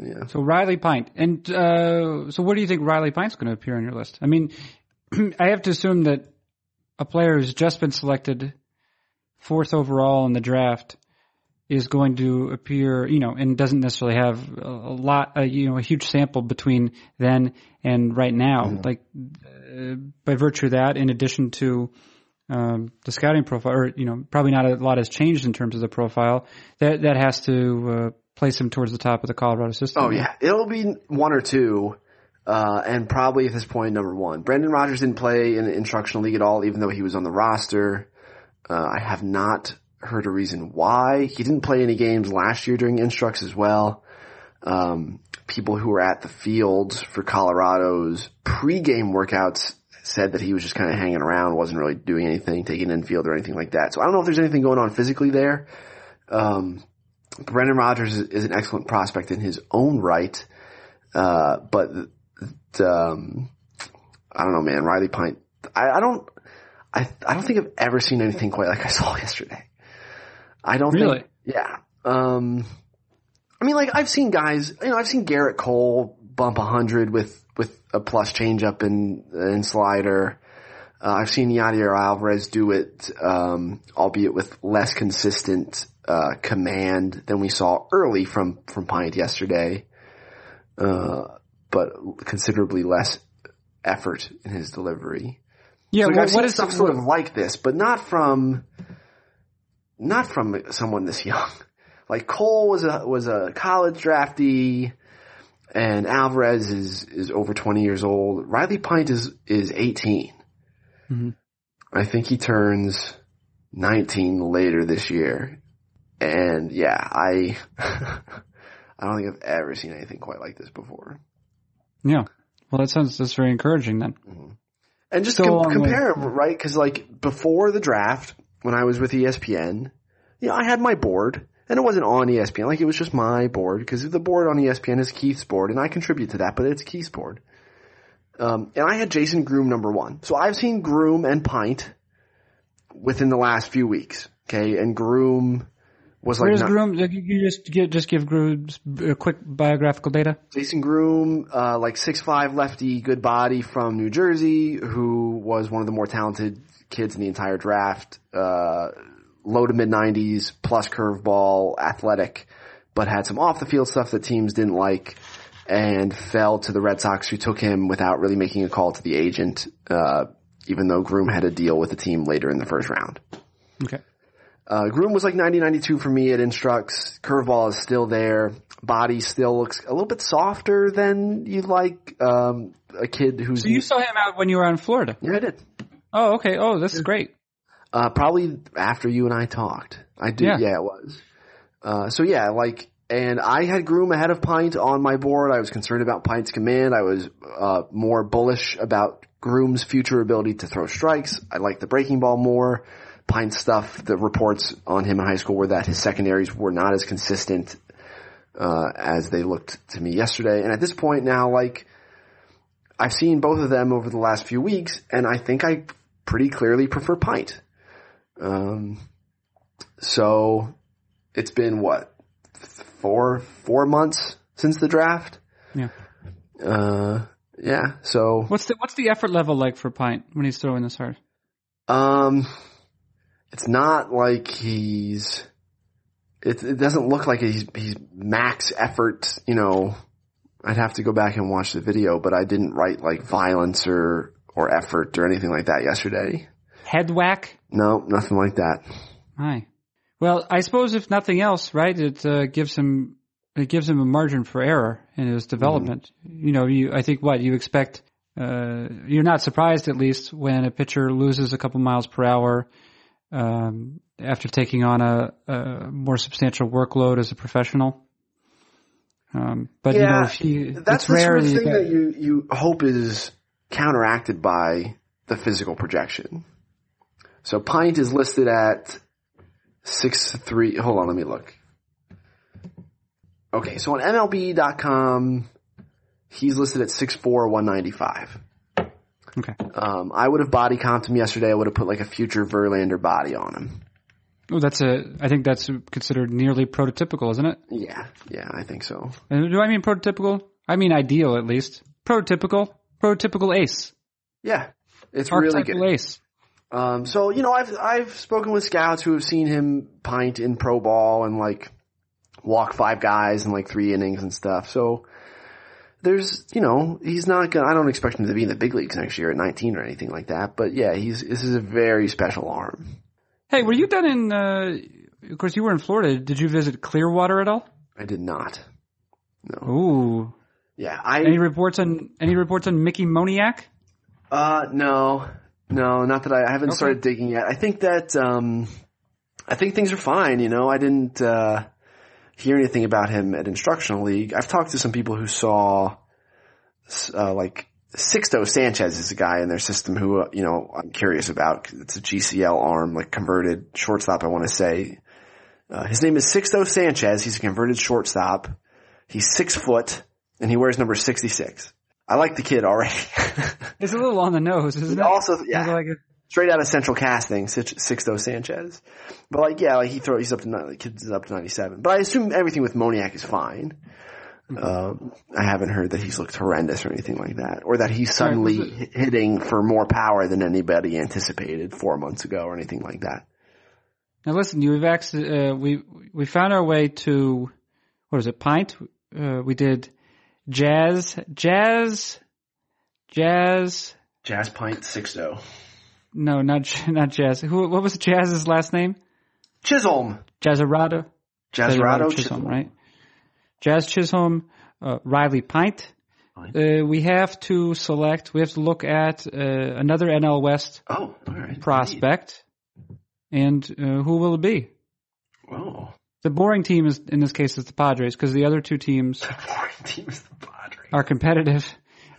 Yeah. So Riley Pint, and uh, so where do you think Riley Pint's going to appear on your list? I mean, (clears throat) I have to assume that a player who's just been selected fourth overall in the draft is going to appear, you know, and doesn't necessarily have a a lot, uh, you know, a huge sample between then and right now. Like uh, by virtue of that, in addition to um, the scouting profile, or you know, probably not a lot has changed in terms of the profile. That that has to uh, place him towards the top of the Colorado system. Oh yeah, it'll be one or two, uh, and probably at this point number one. Brendan Rodgers didn't play in the instructional league at all, even though he was on the roster. Uh, I have not heard a reason why he didn't play any games last year during instructs as well. Um, people who were at the fields for Colorado's pregame workouts said that he was just kind of hanging around, wasn't really doing anything, taking infield or anything like that. So I don't know if there's anything going on physically there. Um, Brendan Rodgers is, is an excellent prospect in his own right. Uh, but, um, I don't know, man, Riley Pint, I, I don't, I, I don't think I've ever seen anything quite like I saw yesterday. I don't Really? think, yeah. Um, I mean, like I've seen guys, you know, I've seen Gerrit Cole bump a hundred with, with a plus changeup and, and slider. Uh, I've seen Yadier Alvarez do it, um, albeit with less consistent, uh, command than we saw early from, from Pint yesterday. Uh, but considerably less effort in his delivery. Yeah, So well, I've what seen is stuff sort of like this, but not from, not from someone this young. Like Cole was a, was a college draftee and Alvarez is, is over 20 years old. Riley Pint is, is 18. Mhm. I think he turns 19 later this year. And yeah, I, (laughs) I don't think I've ever seen anything quite like this before. Yeah. Well, that sounds that's very encouraging then. And just So com- compare them, right? Cause like before the draft, when I was with ESPN, you know, I had my board and it wasn't on ESPN. Like it was just my board because the board on ESPN is Keith's board and I contribute to that, but it's Keith's board. Um, and I had Jason Groome number one. So I've seen Groome and Pint within the last few weeks. Okay. And Groome was like Where's not- Groome? You just give, just give Groome a quick biographical data. Jason Groome, uh, like six five lefty, good body from New Jersey, who was one of the more talented kids in the entire draft. Uh, low to mid nineties, plus curveball, athletic, but had some off the field stuff that teams didn't like, and fell to the Red Sox, who took him without really making a call to the agent. Uh, even though Groome had a deal with the team later in the first round. Okay. Uh, Groome was like 90-92 for me at Instructs. Curveball is still there. Body still looks a little bit softer than you'd like. Um, a kid who's So you saw him out when you were out in Florida. yeah, I did. Oh, okay. Oh, this is great. Uh, probably after you and I talked. I do. Yeah. Yeah, it was. Uh, so yeah, like, and I had Groome ahead of Pint on my board. I was concerned about Pint's command. I was, uh, more bullish about Groome's future ability to throw strikes. I like the breaking ball more. Pint stuff, the reports on him in high school were that his secondaries were not as consistent, uh, as they looked to me yesterday. And at this point now, like, I've seen both of them over the last few weeks, and I think I pretty clearly prefer Pint. Um, so it's been what four four months since the draft. Yeah. Uh, yeah. So What's the what's the effort level like for Pint when he's throwing this hard? um, it's not like he's. It, it doesn't look like he's he's max effort. You know, I'd have to go back and watch the video, but I didn't write like violence or or effort or anything like that yesterday. Head whack. No, nothing like that. Hi. Well, I suppose if nothing else, right, it uh, gives him it gives him a margin for error in his development. You know, you I think what you expect. Uh, you're not surprised, at least, when a pitcher loses a couple miles per hour um, after taking on a, a more substantial workload as a professional. Um, but you know, Yeah, if he, That's it's the rare sort of thing get- that you, you hope is counteracted by the physical projection. So Pint is listed at six three. Hold on, let me look. Okay, so on MLB.com, he's listed at six four one ninety five. Okay. Um, I would have body comped him yesterday. I would have put like a future Verlander body on him. Oh, that's a. I think that's considered nearly prototypical, isn't it? Yeah, yeah, I think so. And do I mean prototypical? I mean ideal, at least. Prototypical. Prototypical ace. Yeah, it's really good. ace. Um, so you know, I've I've spoken with scouts who have seen him pint in pro ball and like walk five guys in like three innings and stuff. So there's you know he's not gonna. I don't expect him to be in the big leagues next year at 19 or anything like that. But yeah, he's this is a very special arm. Hey, were you done in? Uh, of course, you were in Florida. Did you visit Clearwater at all? I did not. No. Ooh. Yeah, I Any reports on any reports on Mickey Moniak? Uh, no, no, not that I, I haven't Okay. started digging yet. I think that, um, I think things are fine. You know, I didn't, uh, hear anything about him at instructional league. I've talked to some people who saw, uh, like, Sixto Sanchez is a guy in their system who, uh, you know, I'm curious about. 'cause It's a GCL arm, like converted shortstop, I want to say. Uh, his name is Sixto Sanchez. He's a converted shortstop. He's six foot and he wears number 66. I like the kid already. It's a little on the nose, isn't it? also, yeah, like a- straight out of Central Casting, Six- Sixto Sanchez. But like, yeah, like he throws, he's up to the kid's up to 97. But I assume everything with Moniak is fine. Um, I haven't heard that he's looked horrendous or anything like that, or that he's suddenly hi- hitting for more power than anybody anticipated four months ago or anything like that. now listen, you've actually uh, we we found our way to what is it? Pint. Uh, we did jazz, jazz, jazz. Jazz Pint Sixto. No, not (laughs) not jazz. Who? What was Jazz's last name? Chisholm. Jasrado. Jasrado Chisholm, Chisholm. right? Jazz Chisholm, uh, Riley Pint. Uh, we have to select. We have to look at uh, another NL West Oh, prospect, and uh, who will it be? Oh. The boring team is in this case is the Padres because the other two teams Boring team is the Padres. are competitive.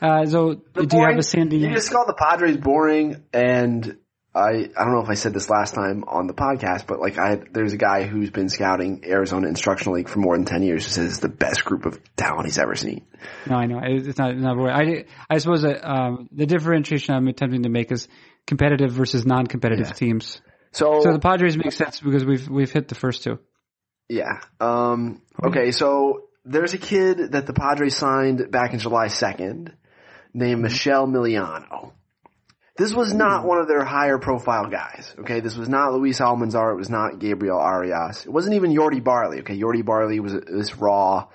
Uh, so The do you have a Sandy? You just called the Padres boring, and I I don't know if I said this last time on the podcast, but like I there's a guy who's been scouting Arizona Instructional League for more than ten years who says it's the best group of talent he's ever seen. No, I know it's not. not boring. I I suppose that um, the differentiation I'm attempting to make is competitive versus non-competitive Yeah. teams. So, So the Padres make sense because we've we've hit the first two. Yeah. Um, okay, so there's a kid that the Padres signed back in July 2nd named mm-hmm. Michel Miliano. This was not one of their higher profile guys, okay? This was not Luis Almanzar. It was not Gabriel Arias. It wasn't even Jordy Barley, okay? Jordy Barley was this raw,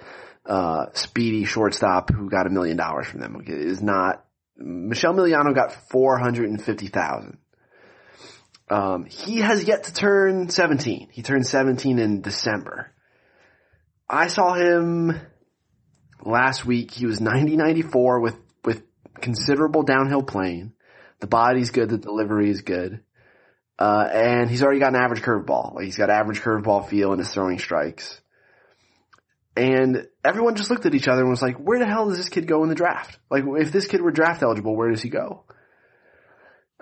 uh, speedy shortstop who got a million dollars from them, okay? It is not, Michel Miliano got 450,000. Um, he has yet to turn seventeen. He turned seventeen in December. I saw him last week. He was 90-94 with with considerable downhill plane. The body's good. The delivery is good. Uh, and he's already got an average curveball. Like he's got average curveball feel in his throwing strikes. And everyone just looked at each other and was like, where the hell does this kid go in the draft? Like if this kid were draft eligible, where does he go?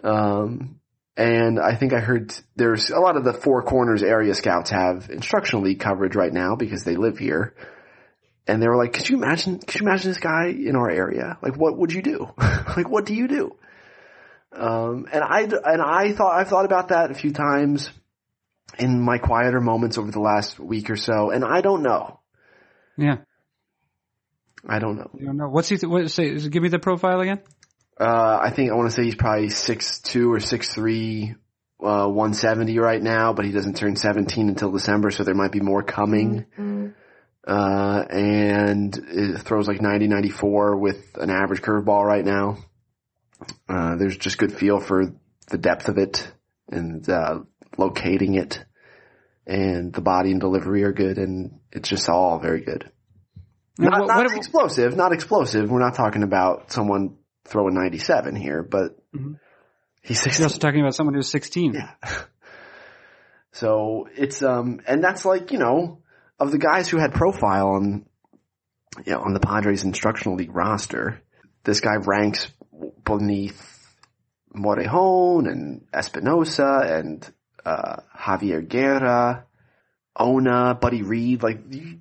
Um, and I think I heard there's a lot of the four corners area scouts have instructional league coverage right now because they live here. And they were like, could you imagine, could you imagine this guy in our area? Like what would you do? (laughs) like what do you do? Um, and I, and I thought, I've thought about that a few times in my quieter moments over the last week or so, and I don't know. Yeah. I don't know. You don't know. What's he, what, say, give me the profile again? Uh, I think I want to say he's probably six two or six three, uh, 170 right now, but he doesn't turn 17 until December, so there might be more coming. Mm-hmm. Uh, and it throws like 90, 94 with an average curveball right now. Uh, there's just good feel for the depth of it and, uh, locating it and the body and delivery are good and it's just all very good. Not, what, not what, explosive, not explosive. We're not talking about someone throwing 97 here, but mm-hmm. he's 16. You're also talking about someone who's 16. Yeah. so it's, um, and that's like, you know, of the guys who had profile on, you know, on the Padres instructional league roster, this guy ranks beneath Morejon and Espinoza and uh, Javier Guerra, Ona, Buddy Reed. Like, you,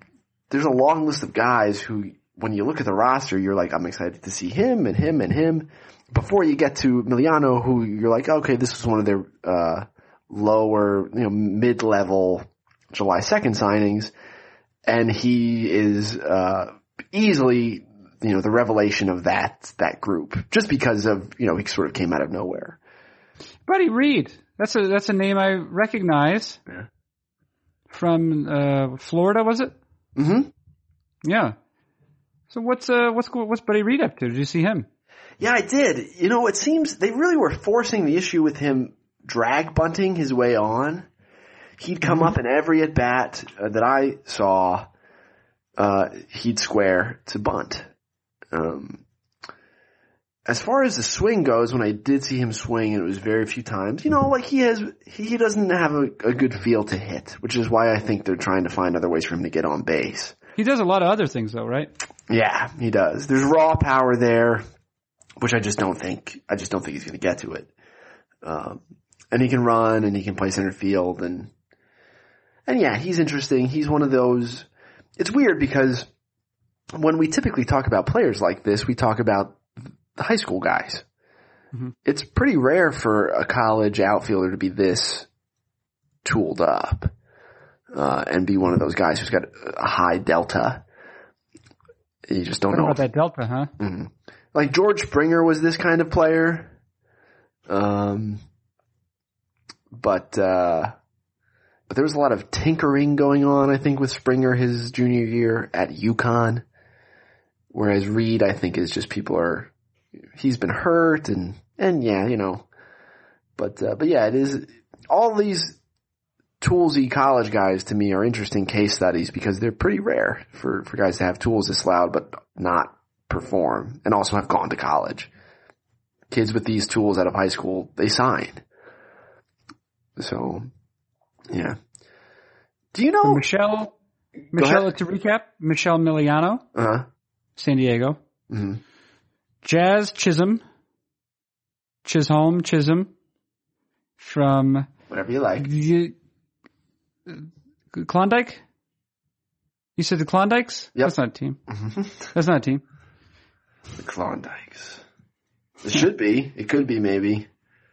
there's a long list of guys who, when you look at the roster, you're like, I'm excited to see him and him and him. Before you get to Miliano, who you're like, okay, this was one of their uh, lower, you know, mid-level July 2nd signings, and he is uh, easily you know, the revelation of that, that group, just because of, you know, he sort of came out of nowhere. Buddy Reed. That's a, that's a name I recognize. Yeah. From, uh, Florida, was it? Mm-hmm. Yeah. So what's, uh, what's, what's Buddy Reed up to? Did you see him? Yeah, I did. You know, it seems they really were forcing the issue with him drag bunting his way on. He'd come mm-hmm. up in every at bat uh, that I saw. Uh, he'd square to bunt. Um, as far as the swing goes, when I did see him swing, and it was very few times, you know, like he has, he doesn't have a, a, good feel to hit, which is why I think they're trying to find other ways for him to get on base. He does a lot of other things though, right? Yeah, he does. There's raw power there, which I just don't think, I just don't think he's going to get to it. Um, and he can run and he can play center field and, and yeah, he's interesting. He's one of those, it's weird because when we typically talk about players like this, we talk about the high school guys. Mm-hmm. It's pretty rare for a college outfielder to be this tooled up uh, and be one of those guys who's got a high delta. You just don't know about that delta, huh? Mm-hmm. Like George Springer was this kind of player. Um, but uh, but there was a lot of tinkering going on, I think, with Springer his junior year at UConn. Whereas Reed, I think, is just people are, he's been hurt and, and yeah, you know, but, uh, but yeah, it is, all these toolsy college guys to me are interesting case studies because they're pretty rare for, for guys to have tools this loud but not perform and also have gone to college. Kids with these tools out of high school, they sign. So, yeah. Do you know Michel? Michel, to recap, Michel Miliano. Uh-huh. San Diego. Mm-hmm. Jazz Chisholm, Chisholm, Chisholm, from whatever you like. Klondike. You said the Klondikes? Yep. That's not a team. Mm-hmm. That's not a team. The Klondikes. It should be. It could be maybe.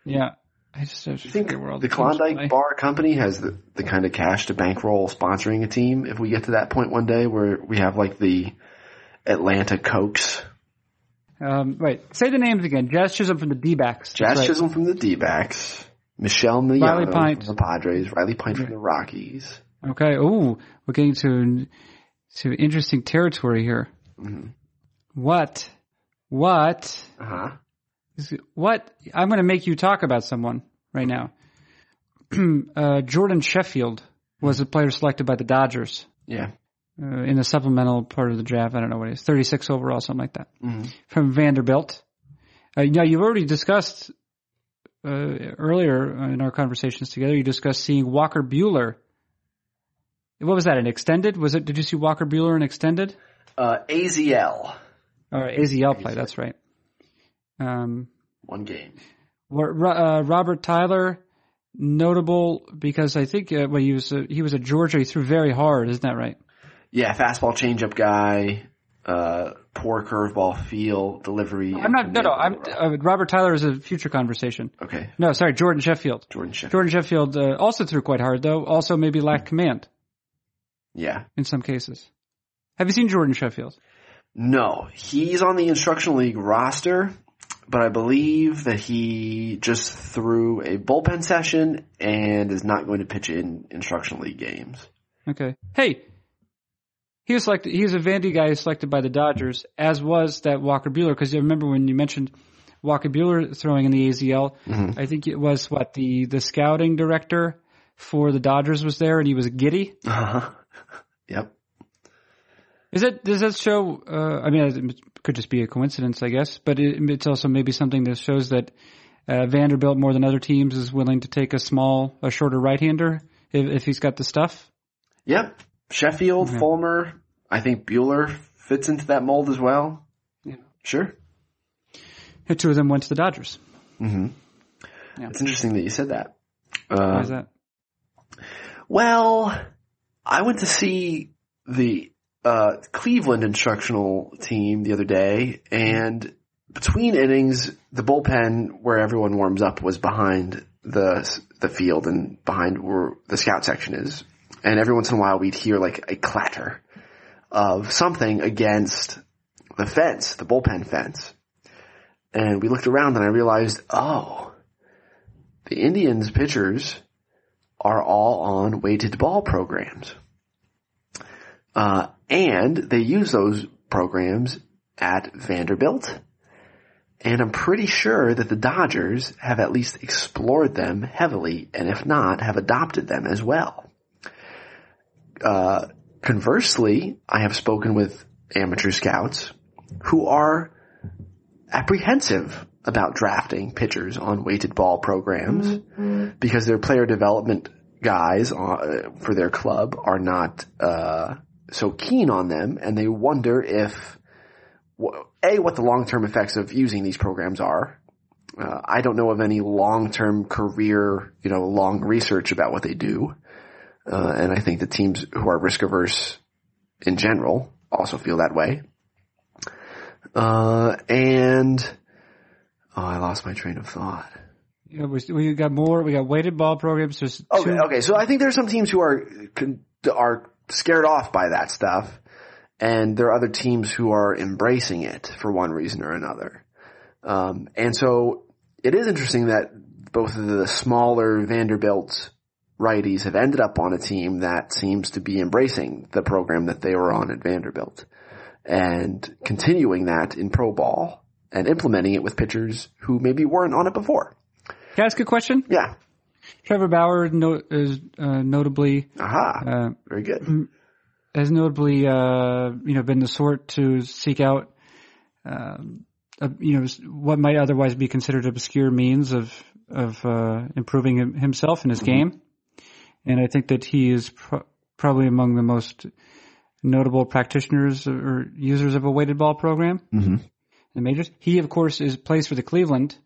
Yeah. I just I You think the teams play. Klondike Bar Company has the, the kind of cash to bankroll sponsoring a team if we get to that point one day where we have like the Atlanta Cokes, Um, wait, say the names again. Jazz Chisholm from the D-backs. Jazz right. Chisholm from the D-backs, Michel Miliano from the Padres, Riley Pint from the Rockies. Okay. Oh, we're getting to to interesting territory here. Mm-hmm. What? What? Uh huh. is- What? I'm going to make you talk about someone right now. (clears throat) uh, Jordan Sheffield was a player selected by the Dodgers Yeah. uh, in the supplemental part of the draft. I don't know what it is, 36 overall, something like that. Mhm. From Vanderbilt. Uh, yeah, you've already discussed uh, earlier in our conversations together. You discussed seeing Walker Buehler. What was that? An extended? Was it? Did you see Walker Buehler in extended? Uh, AZL, Or AZL play? That's right. Um, one game. Uh, Robert Tyler, notable because I think uh, well he was a, he was at Georgia. He threw very hard, isn't that right? Yeah, fastball changeup guy, uh, poor curveball feel, delivery. I'm not. No, no. I'm uh, Robert Tyler is a future conversation. Okay, No, sorry, Jordan Sheffield. Jordan Sheffield. Jordan Sheffield uh, also threw quite hard, though. Also, maybe lacked command Yeah. in some cases. Have you seen Jordan Sheffield? No, he's on the instructional league roster, but I believe that he just threw a bullpen session and is not going to pitch in instructional league games. Okay. Hey, he was selected. He was a Vandy guy selected by the Dodgers, as was that Walker Buehler. Because you remember when you mentioned Walker Buehler throwing in the AZL, I think it was what the the scouting director for the Dodgers was there, and he was giddy. Uh-huh. Yep. Is it? Does that show? Uh, I mean, it could just be a coincidence, I guess, but it, it's also maybe something that shows that uh, Vanderbilt, more than other teams, is willing to take a small, a shorter right-hander if, if he's got the stuff. Yep. Sheffield, Fulmer. I think Buehler fits into that mold as well. Yeah. Sure. The two of them went to the Dodgers. It's interesting that you said that. Why Uh, is that? Well, I went to see the uh, Cleveland instructional team the other day, and between innings, the bullpen where everyone warms up was behind the the field and behind where the scout section is. And every once in a while, we'd hear like a clatter of something against the fence, the bullpen fence. And we looked around, and I realized, oh, the Indians pitchers are all on weighted ball programs. Uh, and they use those programs at Vanderbilt. And I'm pretty sure that the Dodgers have at least explored them heavily, and if not, have adopted them as well. Uh, conversely, I have spoken with amateur scouts who are apprehensive about drafting pitchers on weighted ball programs because their player development guys uh, for their club are not uh, so keen on them, and they wonder if a what the long term effects of using these programs are. Uh, I don't know of any long term career, you know, long research about what they do, uh, and I think the teams who are risk averse in general also feel that way. Uh, and oh, I lost my train of thought. Know, we, we got more. We got weighted ball programs. There's Okay, two. okay. So I think there's some teams who are are scared off by that stuff, and there are other teams who are embracing it for one reason or another. Um, and so it is interesting that both of the smaller Vanderbilt righties have ended up on a team that seems to be embracing the program that they were on at Vanderbilt and continuing that in pro ball and implementing it with pitchers who maybe weren't on it before. Can I ask a question? Yeah. Trevor Bauer no, is uh, notably Aha. uh, Very good. has notably uh, you know been the sort to seek out um, uh, you know what might otherwise be considered obscure means of of uh, improving himself in his game, and I think that he is pro- probably among the most notable practitioners or users of a weighted ball program Mm-hmm. in the majors. He, of course, is plays for the Cleveland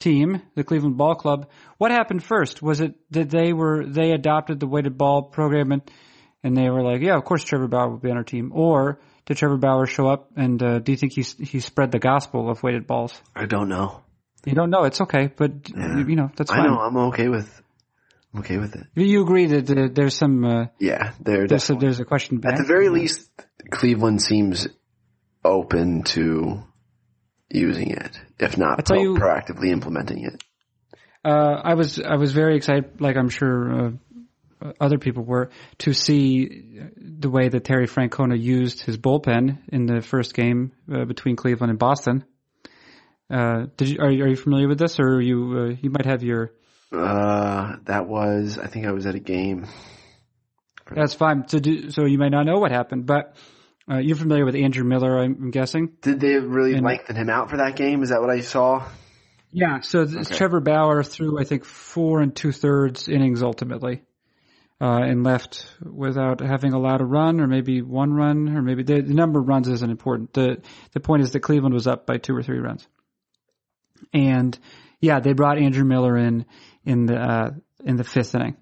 team, the Cleveland Ball Club. What happened first? Was it that they were they adopted the weighted ball program and and they were like, yeah, of course Trevor Bauer will be on our team, or did Trevor Bauer show up and uh, do you think he he spread the gospel of weighted balls? I don't know. You don't know. It's okay, but Yeah. you know that's Fine. I know. I'm okay with. I'm okay with it. You agree that uh, there's some uh, Yeah, they're there's a, there's a question back. At the very least, Cleveland seems open to using it, if not pro- you- proactively implementing it. Uh, I was I was very excited, like I'm sure uh, other people were, to see the way that Terry Francona used his bullpen in the first game uh, between Cleveland and Boston. Uh, did you are, you are you familiar with this, or you uh, you might have your? Uh, that was, I think I was at a game. That's fine. So do, so you may not know what happened, but uh, you're familiar with Andrew Miller, I'm, guessing. Did they really And- lengthen him out for that game? Is that what I saw? Yeah. So Okay. Trevor Bauer threw, I think, four and two thirds innings ultimately, uh, and left without having allowed a run, or maybe one run, or maybe the, the number of runs isn't important. the The point is that Cleveland was up by two or three runs, and yeah, they brought Andrew Miller in in the uh, in the fifth inning,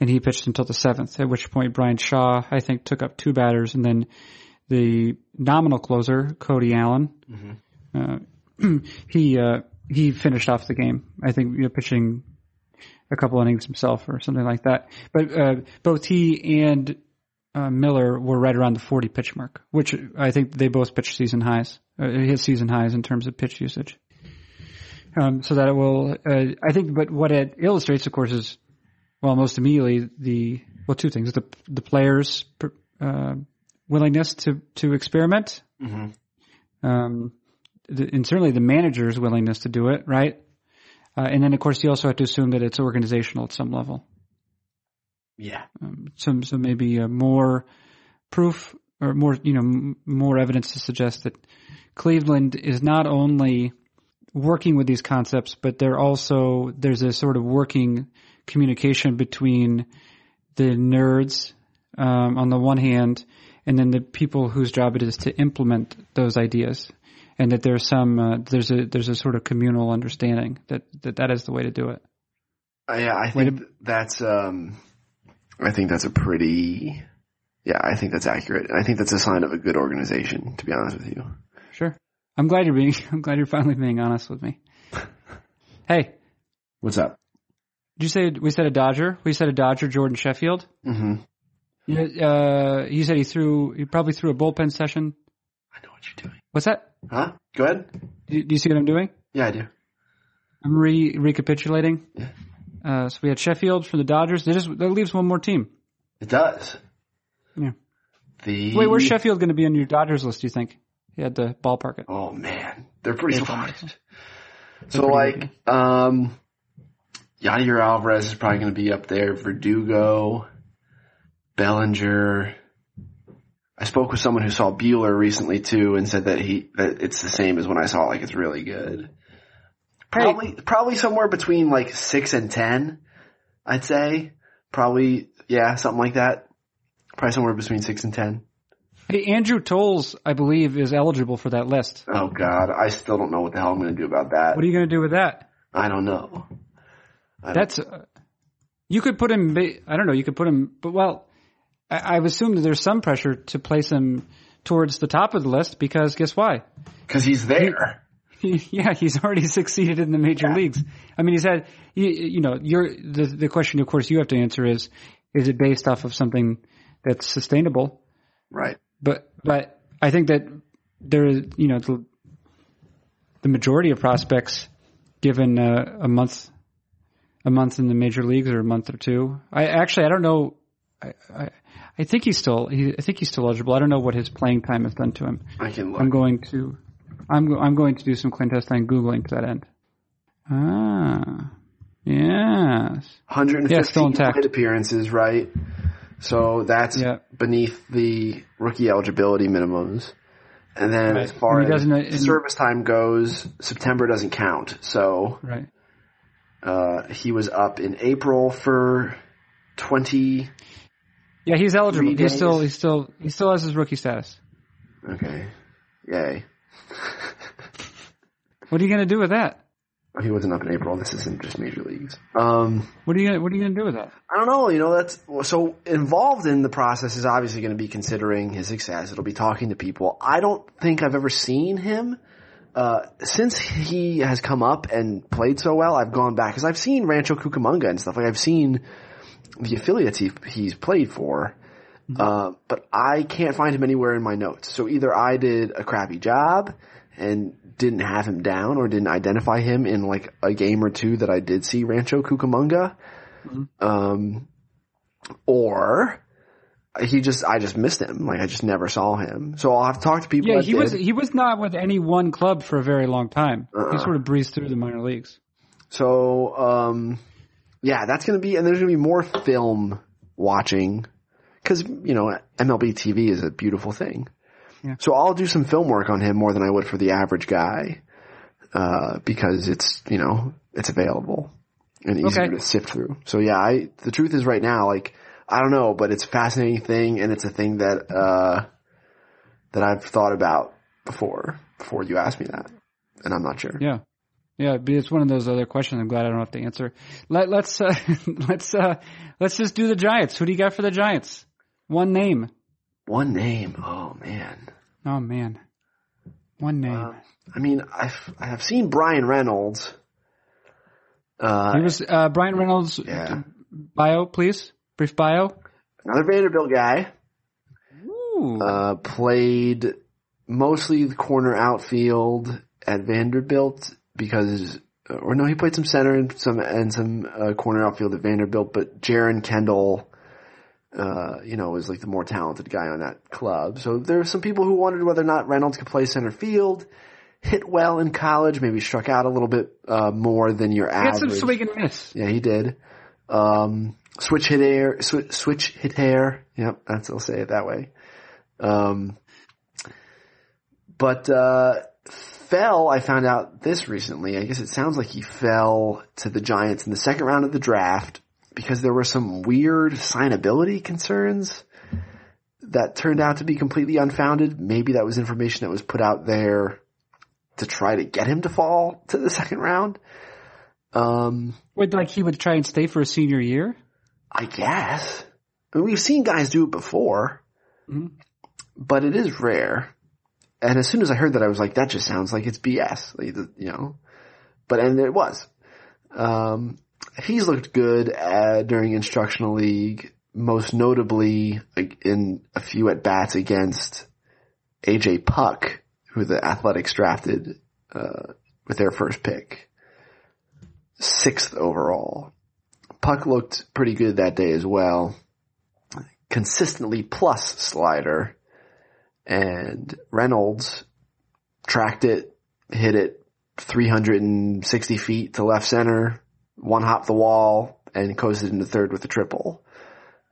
and he pitched until the seventh. At which point, Bryan Shaw, I think, took up two batters, and then the nominal closer, Cody Allen, uh, (clears throat) he uh, he finished off the game. I think you know, pitching a couple innings himself or something like that. But uh, both he and uh, Miller were right around the 40 pitch mark, which I think they both pitched season highs, uh, hit season highs in terms of pitch usage. Um, so that it will, uh, I think, but what it illustrates, of course, is well, most immediately the well, two things: the the players' uh, willingness to to experiment, Mm-hmm. um, the, and certainly the manager's willingness to do it, right? Uh, and then, of course, you also have to assume that it's organizational at some level. Yeah. Um, some, so maybe uh, more proof or more, you know, m- more evidence to suggest that Cleveland is not only working with these concepts, but they're also there's a sort of working communication between the nerds um, on the one hand, and then the people whose job it is to implement those ideas, and that there's some uh, there's a there's a sort of communal understanding that that, that is the way to do it. Uh, yeah, I think that's um, I think that's a pretty, yeah, I think that's accurate. I think that's a sign of a good organization. To be honest with you, Sure. I'm glad you're being. (laughs) I'm glad you're finally being honest with me. (laughs) Hey, what's up? did you say we said a Dodger? We said a Dodger, Jordan Sheffield. Mm-hmm. Yeah, uh, you said he threw. He probably threw a bullpen session. I know what you're doing. What's that? Huh? Go ahead. Do, do you see what I'm doing? Yeah, I do. I'm re recapitulating. Yeah. Uh, so we had Sheffield for the Dodgers. That just that leaves one more team. It does. Yeah. The Wait, where's Sheffield going to be on your Dodgers list? Do you think? He had to ballpark it. Oh man, they're pretty pretty So pretty like, um, Yadier Alvarez is probably going to be up there. Verdugo, Bellinger. I spoke with someone who saw Buehler recently too, and said that he that it's the same as when I saw it. Like it's really good. Probably probably somewhere between like six and ten, I'd say. Probably yeah, something like that. Probably somewhere between six and ten. Hey, Andrew Toles, I believe, is eligible for that list. Oh god, I still don't know what the hell I'm going to do about that. What are you going to do with that? I don't know. I don't- That's uh, you could put him. I don't know. You could put him, but well, I, I've assumed that there's some pressure to place him towards the top of the list because guess why? Cause he's there. (laughs) yeah, he's already (laughs) succeeded in the major leagues. I mean, he's had. You, you know, you're the the question. Of course, you have to answer is: Is it based off of something that's sustainable? Right. But but I think that there, is, you know, the, the majority of prospects, given uh, a month, a month in the major leagues or a month or two. I actually I don't know. I I, I think he's still he, I think he's still eligible. I don't know what his playing time has done to him. I can look. I'm going to I'm I'm going to do some clandestine googling to that end. Ah, yes. 150 Yeah, still intact. appearances, right? So that's Yeah. beneath the rookie eligibility minimums. And then Right. as far as service time goes, September doesn't count. So Right. uh, he was up in April for 20. Yeah, he's eligible. He's still he's still he still has his rookie status. Okay. Yay. (laughs) What are you going to do with that? He wasn't up in April. This isn't just major leagues. Um, What are you gonna, what are you going to do with that? I don't know. You know, that's so involved in the process is obviously going to be considering his success. It'll be talking to people. I don't think I've ever seen him uh, since he has come up and played so well, I've gone back because I've seen Rancho Cucamonga and stuff. Like I've seen the affiliates he, he's played for, uh, but I can't find him anywhere in my notes. So either I did a crappy job and didn't have him down or didn't identify him in like a game or two that I did see Rancho Cucamonga. Um, or he just, I just missed him. Like I just never saw him. So I'll have to talk to people. Yeah, he was he was not with any one club for a very long time. Uh-uh. He sort of breezed through the minor leagues. So, um, yeah, that's going to be, and there's going to be more film watching because, you know, MLB TV is a beautiful thing. Yeah. So I'll do some film work on him more than I would for the average guy, uh, because it's, you know, it's available and easier Okay. to sift through. So yeah, I, the truth is right now, like, I don't know, but it's a fascinating thing and it's a thing that, uh, that I've thought about before, before you asked me that. And I'm not sure. Yeah. Yeah, but it's one of those other questions I'm glad I don't have to answer. Let, let's, uh, (laughs) let's, uh, let's just do the Giants. Who do you got for the Giants? One name. One name. Oh man. Oh man. One name. Uh, I mean, I've I have seen Bryan Reynolds. Uh, he was, uh, Bryan Reynolds yeah, bio, please. Brief bio. another Vanderbilt guy. Ooh. Uh, played mostly the corner outfield at Vanderbilt because, or no, he played some center and some and some uh, corner outfield at Vanderbilt. But Jeren Kendall, uh, you know, was like the more talented guy on that club. So there were some people who wondered whether or not Reynolds could play center field. Hit well in college, maybe struck out a little bit uh, more than your Get average. some swing and miss. Yeah, he did. Um, switch hit air, sw- switch hit hair. Yep, that's, I'll say it that way. Um, but, uh, fell, I found out this recently. I guess it sounds like he fell to the Giants in the second round of the draft because there were some weird signability concerns that turned out to be completely unfounded. Maybe that was information that was put out there to try to get him to fall to the (laughs) second round. Um, Would like he would try and stay for a senior year? I guess. I mean, we've seen guys do it before, Mhm. but it is rare. And as soon as I heard that, I was like, that just sounds like it's BS, like, you know. But and it was. Um, he's looked good uh, during instructional league, most notably in a few at bats against AJ Puk, who the Athletics drafted uh, with their first pick, sixth overall. Puk looked pretty good that day as well. Consistently plus slider. And Reynolds tracked it, hit it 360 feet to left center, one hop the wall, and coasted into third with a triple.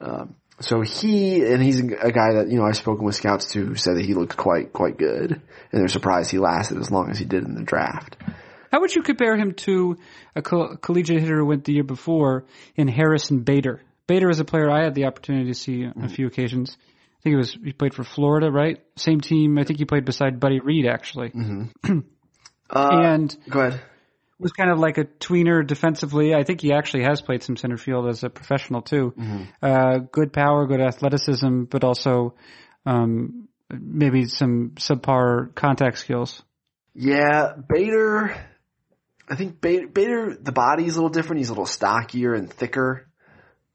Um, so he, and he's a guy that, you know, I've spoken with scouts too who said that he looked quite, quite good. And they're surprised he lasted as long as he did in the draft. How would you compare him to a coll- collegiate hitter who went the year before in Harrison Bader? Bader is a player I had the opportunity to see on a few occasions. I think it was he played for Florida, right? Same team. I think he played beside Buddy Reed actually, (clears throat) Uh, and go ahead. Was kind of like a tweener defensively. I think he actually has played some center field as a professional too. Uh, good power, good athleticism, but also um, maybe some subpar contact skills. Yeah, Bader. I think Bader, Bader, the body's a little different. He's a little stockier and thicker.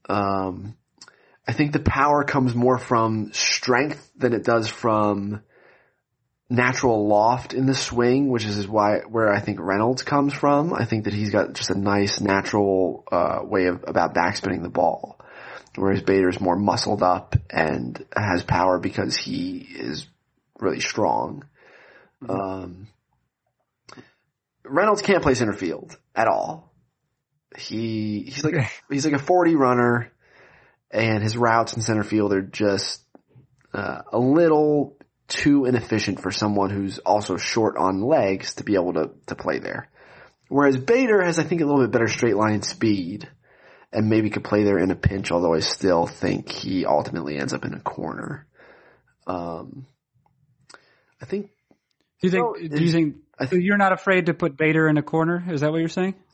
Um, I think the power comes more from strength than it does from natural loft in the swing, which is why where I think Reynolds comes from. I think that he's got just a nice natural uh, way of about backspinning the ball, whereas Bader's more muscled up and has power because he is really strong. Um, Reynolds can't play center field at all. He he's like (laughs) he's like a forty runner, and his routes in center field are just uh, a little too inefficient for someone who's also short on legs to be able to to play there. Whereas Bader has, I think, a little bit better straight line speed, and maybe could play there in a pinch. Although I still think he ultimately ends up in a corner. Um, I think Do you think? So, do you think? I so you're not afraid to put Bader in a corner? Is that what you're saying? (laughs)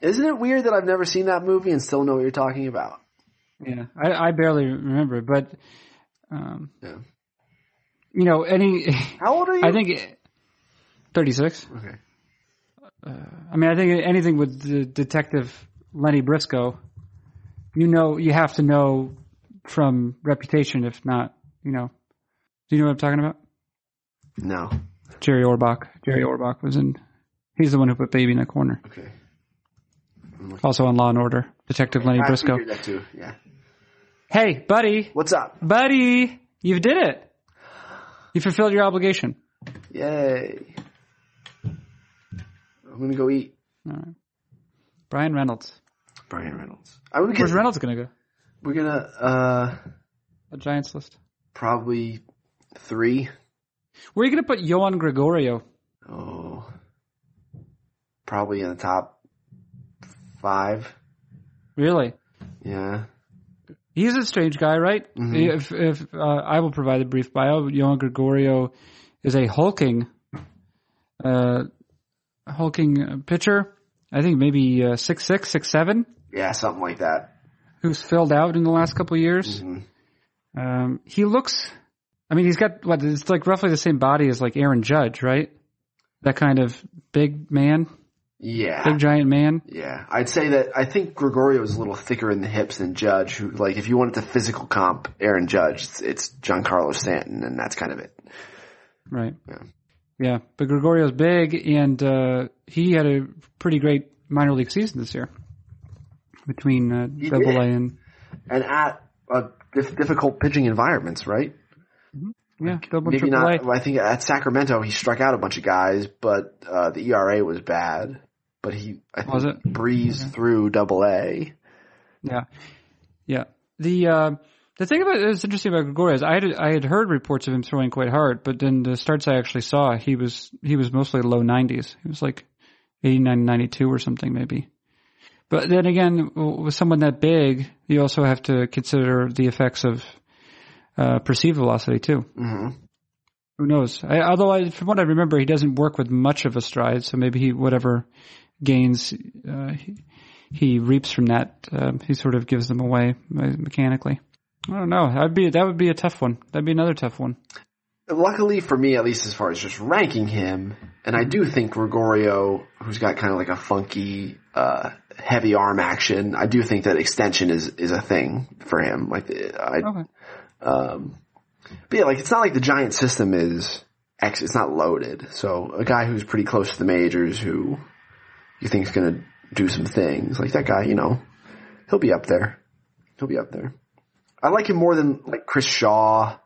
Isn't it weird that I've never seen that movie and still know what you're talking about? Yeah, I, I barely remember, but um, Yeah. you know, any. How old are (laughs) you? I think thirty six. Okay. I mean, I think anything with the detective Lenny Briscoe, you know, you have to know from reputation, if not, you know. Do you know what I'm talking about? No. Jerry Orbach. Jerry Orbach was in. He's the one who put baby in the corner. Okay. Also on Law and Order, Detective Lenny I Briscoe. that too. Yeah. Hey, buddy, What's up? buddy, you did it. You fulfilled your obligation. Yay. I'm gonna go eat All right. Bryan Reynolds. Bryan Reynolds. I would Where's get, Reynolds gonna go? we're gonna uh A Giants list. probably three. Where are you gonna put Joan Gregorio? Oh, probably in the top five. Really? Yeah. He's a strange guy, right? Mhm. If, if uh, I will provide a brief bio, Joan Gregorio is a hulking, uh, hulking pitcher. I think maybe uh, six six, six seven, Yeah, something like that. who's filled out in the last couple of years. Mhm. Um, he looks. I mean, he's got what? It's like roughly the same body as like Aaron Judge, right? That kind of big man, Yeah. big giant man. Yeah, I'd say that I think Gregorio is a little thicker in the hips than Judge. Who, like, if you wanted to physical comp Aaron Judge, it's, it's Giancarlo Stanton, and that's kind of it. Right. Yeah. Yeah, but Gregorio's big, and uh, he had a pretty great minor league season this year between uh, double did. A and And at uh, dif- difficult pitching environments, right? yeah, Double Maybe not. A. I think at Sacramento he struck out a bunch of guys, but uh, the ERA was bad. But he, I think, Was it? breezed through Double A. Yeah, yeah. The uh, the thing about that's interesting about Gregorio is I had I had heard reports of him throwing quite hard, but then the starts I actually saw, he was he was mostly low 90s. He was like 89, 92 or something maybe. But then again, with someone that big, you also have to consider the effects of uh, perceived velocity too. hmm Who knows? I, although, I, from what I remember, he doesn't work with much of a stride, so maybe he whatever gains uh, he, he reaps from that, um, he sort of gives them away uh, mechanically. I don't know. That'd be that would be a tough one. That'd be another tough one. Luckily for me, at least as far as just ranking him, and I do think Gregorio, who's got kind of like a funky, uh, heavy arm action, I do think that extension is, is a thing for him. Like, I, Okay. um, but yeah, like it's not like the giant system is X, it's not loaded. So a guy who's pretty close to the majors who you think is going to do some things, like that guy, you know, he'll be up there. He'll be up there. I like him more than like Chris Shaw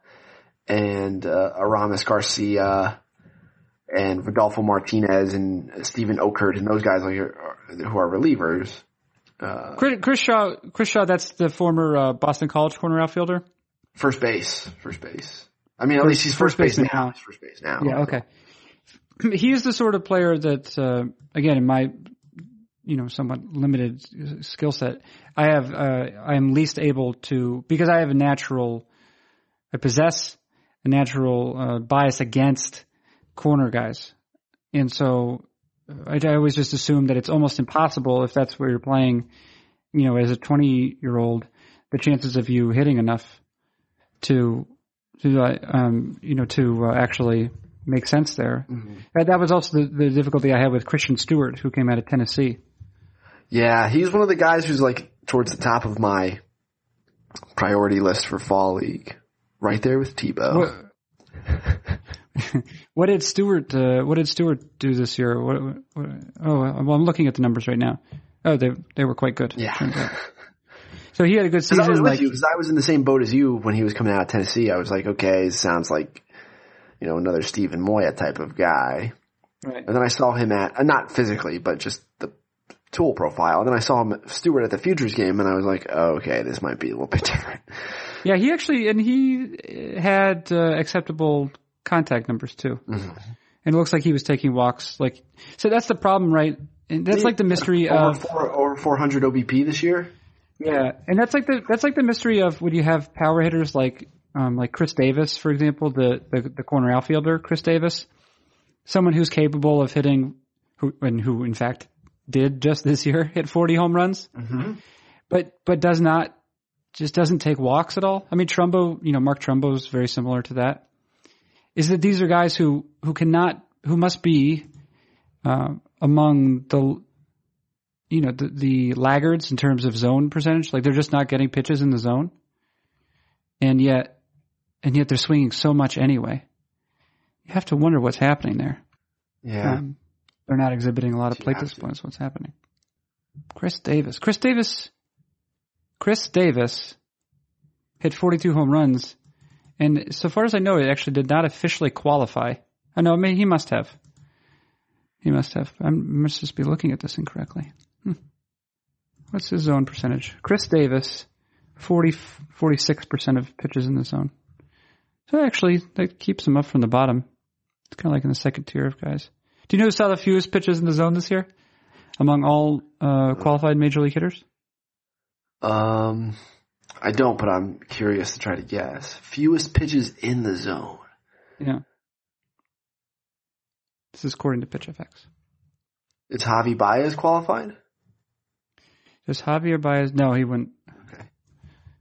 and uh, Aramis Garcia and Rodolfo Martinez and Steven Okert and those guys like are, who are relievers. Uh, Chris, Chris Shaw. Chris Shaw. That's the former uh, Boston College corner outfielder. first base, first base. I mean, at least he's first, first base baseman now. now. He's first base now. Yeah. Okay. He's the sort of player that, uh, again, in my, you know, somewhat limited skill set, I have, uh, I am least able to because I have a natural, I possess a natural uh, bias against corner guys, and so I, I always just assume that it's almost impossible if that's where you're playing. You know, as a 20 year old, the chances of you hitting enough to, to uh, um, you know, to uh, actually make sense there. That, that was also the, the difficulty I had with Christin Stewart, who came out of Tennessee. Yeah, he's one of the guys who's like towards the top of my priority list for fall league. Right there with Tebow. What, (laughs) what did Stewart? Uh, what did Stewart do this year? What, what, oh, well, I'm looking at the numbers right now. Oh, they they were quite good. Yeah. So he had a good Because I was season. with Like, you, because I was in the same boat as you when he was coming out of Tennessee. I was like, okay, sounds like, you know, another Steven Moya type of guy. right. And then I saw him at, uh, not physically, but just tool profile. And then I saw him Stewart at the Futures game, and I was like, oh, okay, this might be a little bit (laughs) different. Yeah, he actually and he had uh, acceptable contact numbers too. Mm-hmm. And it looks like he was taking walks. Like, so that's the problem, right? And that's like the mystery over, of four, over 400 OBP this year. Yeah, and that's like the that's like the mystery of when you have power hitters like um, like Chris Davis, for example, the, the the corner outfielder, Chris Davis, someone who's capable of hitting, who and who in fact did just this year (laughs) hit 40 home runs, Mm-hmm. but but does not just doesn't take walks at all. I mean, Trumbo, you know, Mark Trumbo is very similar to that, is that these are guys who who cannot who must be uh, among the you know the, the laggards in terms of zone percentage. Like they're just not getting pitches in the zone, and yet and yet they're swinging so much anyway. You have to wonder what's happening there. Yeah. Um, they're not exhibiting a lot of plate have to. discipline. What's happening. Chris Davis. Chris Davis. Chris Davis hit 42 home runs, and so far as I know, it actually did not officially qualify. I know. I mean, he must have. He must have. I must just be looking at this incorrectly. Hmm. What's his zone percentage? Chris Davis, 40, 46% of pitches in the zone. So actually, that keeps him up from the bottom. It's kind of like in the second tier of guys. Do you know who saw the fewest pitches in the zone this year? Among all uh, qualified major league hitters? Um, I don't, but I'm curious to try to guess. Fewest pitches in the zone. Yeah. This is according to PitchFX. Is Javi Baez qualified? Does Javier Baez? No, he wouldn't. Okay.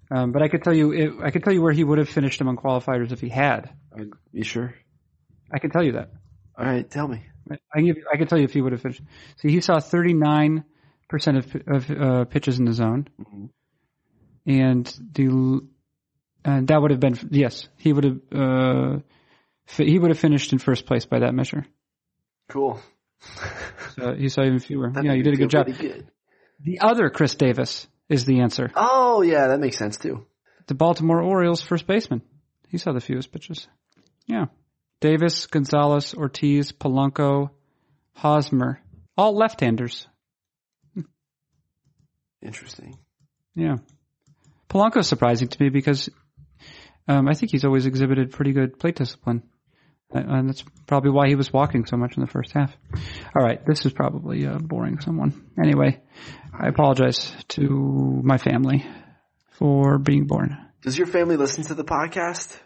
Um, but I could tell you, it, I could tell you where he would have finished among qualifiers if he had. Are you sure? I can tell you that. All right, tell me. I can give, I can tell you if he would have finished. See, he saw 39 percent of of uh, pitches in the zone, Mhm. and the and that would have been yes, he would have uh, he would have finished in first place by that measure. Cool. So he saw even fewer. (laughs) That yeah, you did a good job. good. The other Chris Davis is the answer. Oh yeah, that makes sense too. The Baltimore Orioles first baseman. He saw the fewest pitches. Yeah. Davis, Gonzalez, Ortiz, Polanco, Hosmer. All left-handers. Interesting. Yeah. Polanco's surprising to me because um, I think he's always exhibited pretty good plate discipline. Uh, And that's probably why he was walking so much in the first half. All right, this is probably uh, boring someone. Anyway, I apologize to my family for being born. Does your family listen to the podcast?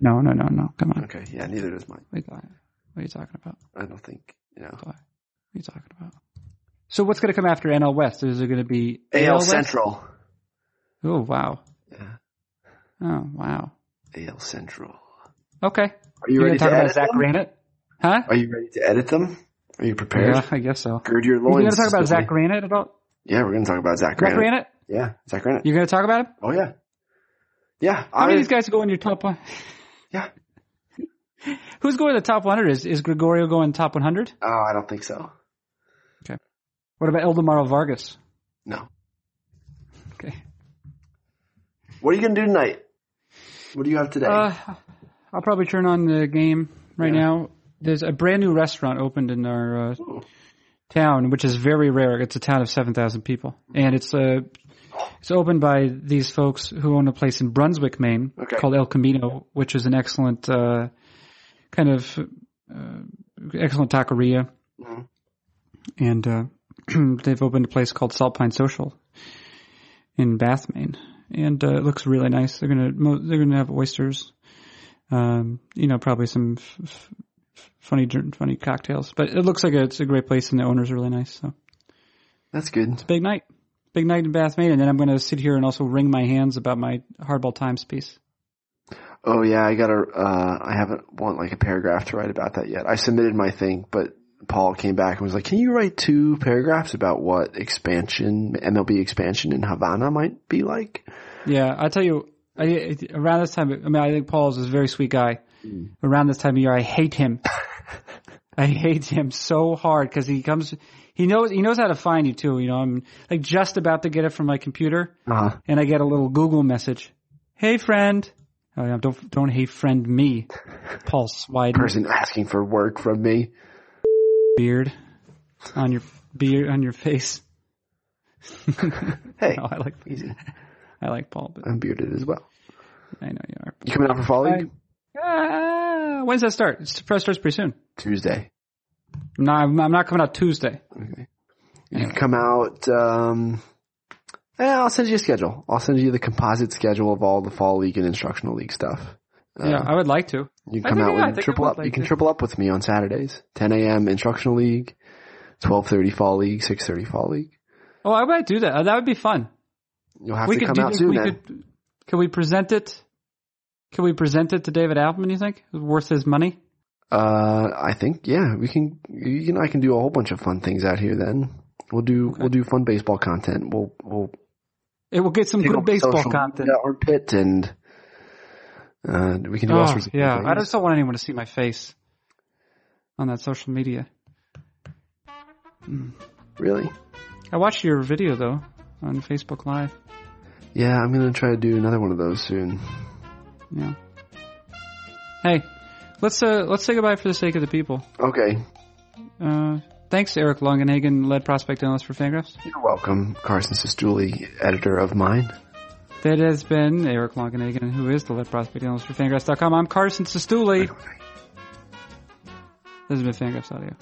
No, no, no, no. Come on. Okay, yeah, neither does mine. What are you, talking- what are you talking about? I don't think you know. What are you talking about? So what's going to come after NL West? Is it going to be AL West? Central. Oh wow. Yeah. Oh wow. AL Central. Okay. Are you You're ready to talk about edit Zach them? Granite? Huh? Are you ready to edit them? Are you prepared? Yeah, I guess so. Gird your loins. You're going to talk about Zach Granite at all? Yeah, we're going to talk about Zach Granite. Zach Granite. Yeah, Zach Granite. You're going to talk about him? Oh yeah. Yeah. How many of these guys go in your top one? Yeah. (laughs) Who's going to the top 100? Is is Gregorio going top 100? Oh, I don't think so. Okay. What about Ildemaro Vargas? No. Okay. What are you going to do tonight? What do you have today? Uh, I'll probably turn on the game right Yeah. now. There's a brand new restaurant opened in our uh, town, which is very rare. It's a town of 7,000 people. And it's uh, it's opened by these folks who own a place in Brunswick, Maine Okay. called El Camino, which is an excellent uh, kind of uh, excellent taqueria. Mhm. And uh, (clears throat) they've opened a place called Salt Pine Social in Bath, Maine. And uh, it looks really nice. They're gonna mo- they're gonna have oysters, um, you know, probably some f- f- funny funny cocktails. But it looks like a, it's a great place, and the owner's are really nice. So That's good. It's a big night, big night in Bath, Maine. And then I'm going to sit here and also wring my hands about my Hardball Times piece. Oh yeah, I got to uh, I haven't want like a paragraph to write about that yet. I submitted my thing, but Paul came back and was like, "Can you write two paragraphs about what expansion MLB expansion in Havana might be like?" Yeah, I tell you, I, around this time, I mean, I think Paul's is a very sweet guy. Around this time of year, I hate him. (laughs) I hate him so hard because he comes, he knows, he knows how to find you too. You know, I'm like just about to get it from my computer, Uh-huh. and I get a little Google message. Hey, friend. Oh, yeah, don't don't hate friend me, (laughs) Paul Swydan Person asking for work from me. beard on your beard on your face. Hey, (laughs) Oh, I like easy. I like Paul, but I'm bearded as well. I know you are. You coming out for fall league? Ah, when's that start? Press starts pretty soon. Tuesday. No, I'm, I'm not coming out Tuesday. Okay. You can come out. Um, yeah, I'll send you a schedule. I'll send you the composite schedule of all the fall league and instructional league stuff. Uh, yeah, I would like to. You can come think- out yeah, with triple up. like you can to. triple up with me on Saturdays. 10 a.m. instructional league, 12:30 fall league, 6:30 fall league. Oh, I might do that. Uh, That would be fun. You'll have we to could come do. out soon we then. could. Can we present it? Can we present it to David Appelman? You think Is it worth his money? Uh, I think yeah, we can. You and I can do a whole bunch of fun things out here. Then we'll do we'll do fun baseball content. We'll we'll It will get some good baseball content. media pit and uh, we can do all Oh, sorts of yeah, things. I just don't want anyone to see my face on that social media. really. I watched your video though on Facebook Live. Yeah, I'm gonna try to do another one of those soon. Yeah. Hey, let's uh let's say goodbye for the sake of the people. Okay, Uh, thanks, Eric Longenhagen, lead prospect analyst for Fangraphs. you're welcome, Carson Cistulli, editor of mine. That has been Eric Longenhagen, who is the lead prospect analyst for Fangraphs.com. I'm Carson Cistulli. This has been Fangraphs Audio.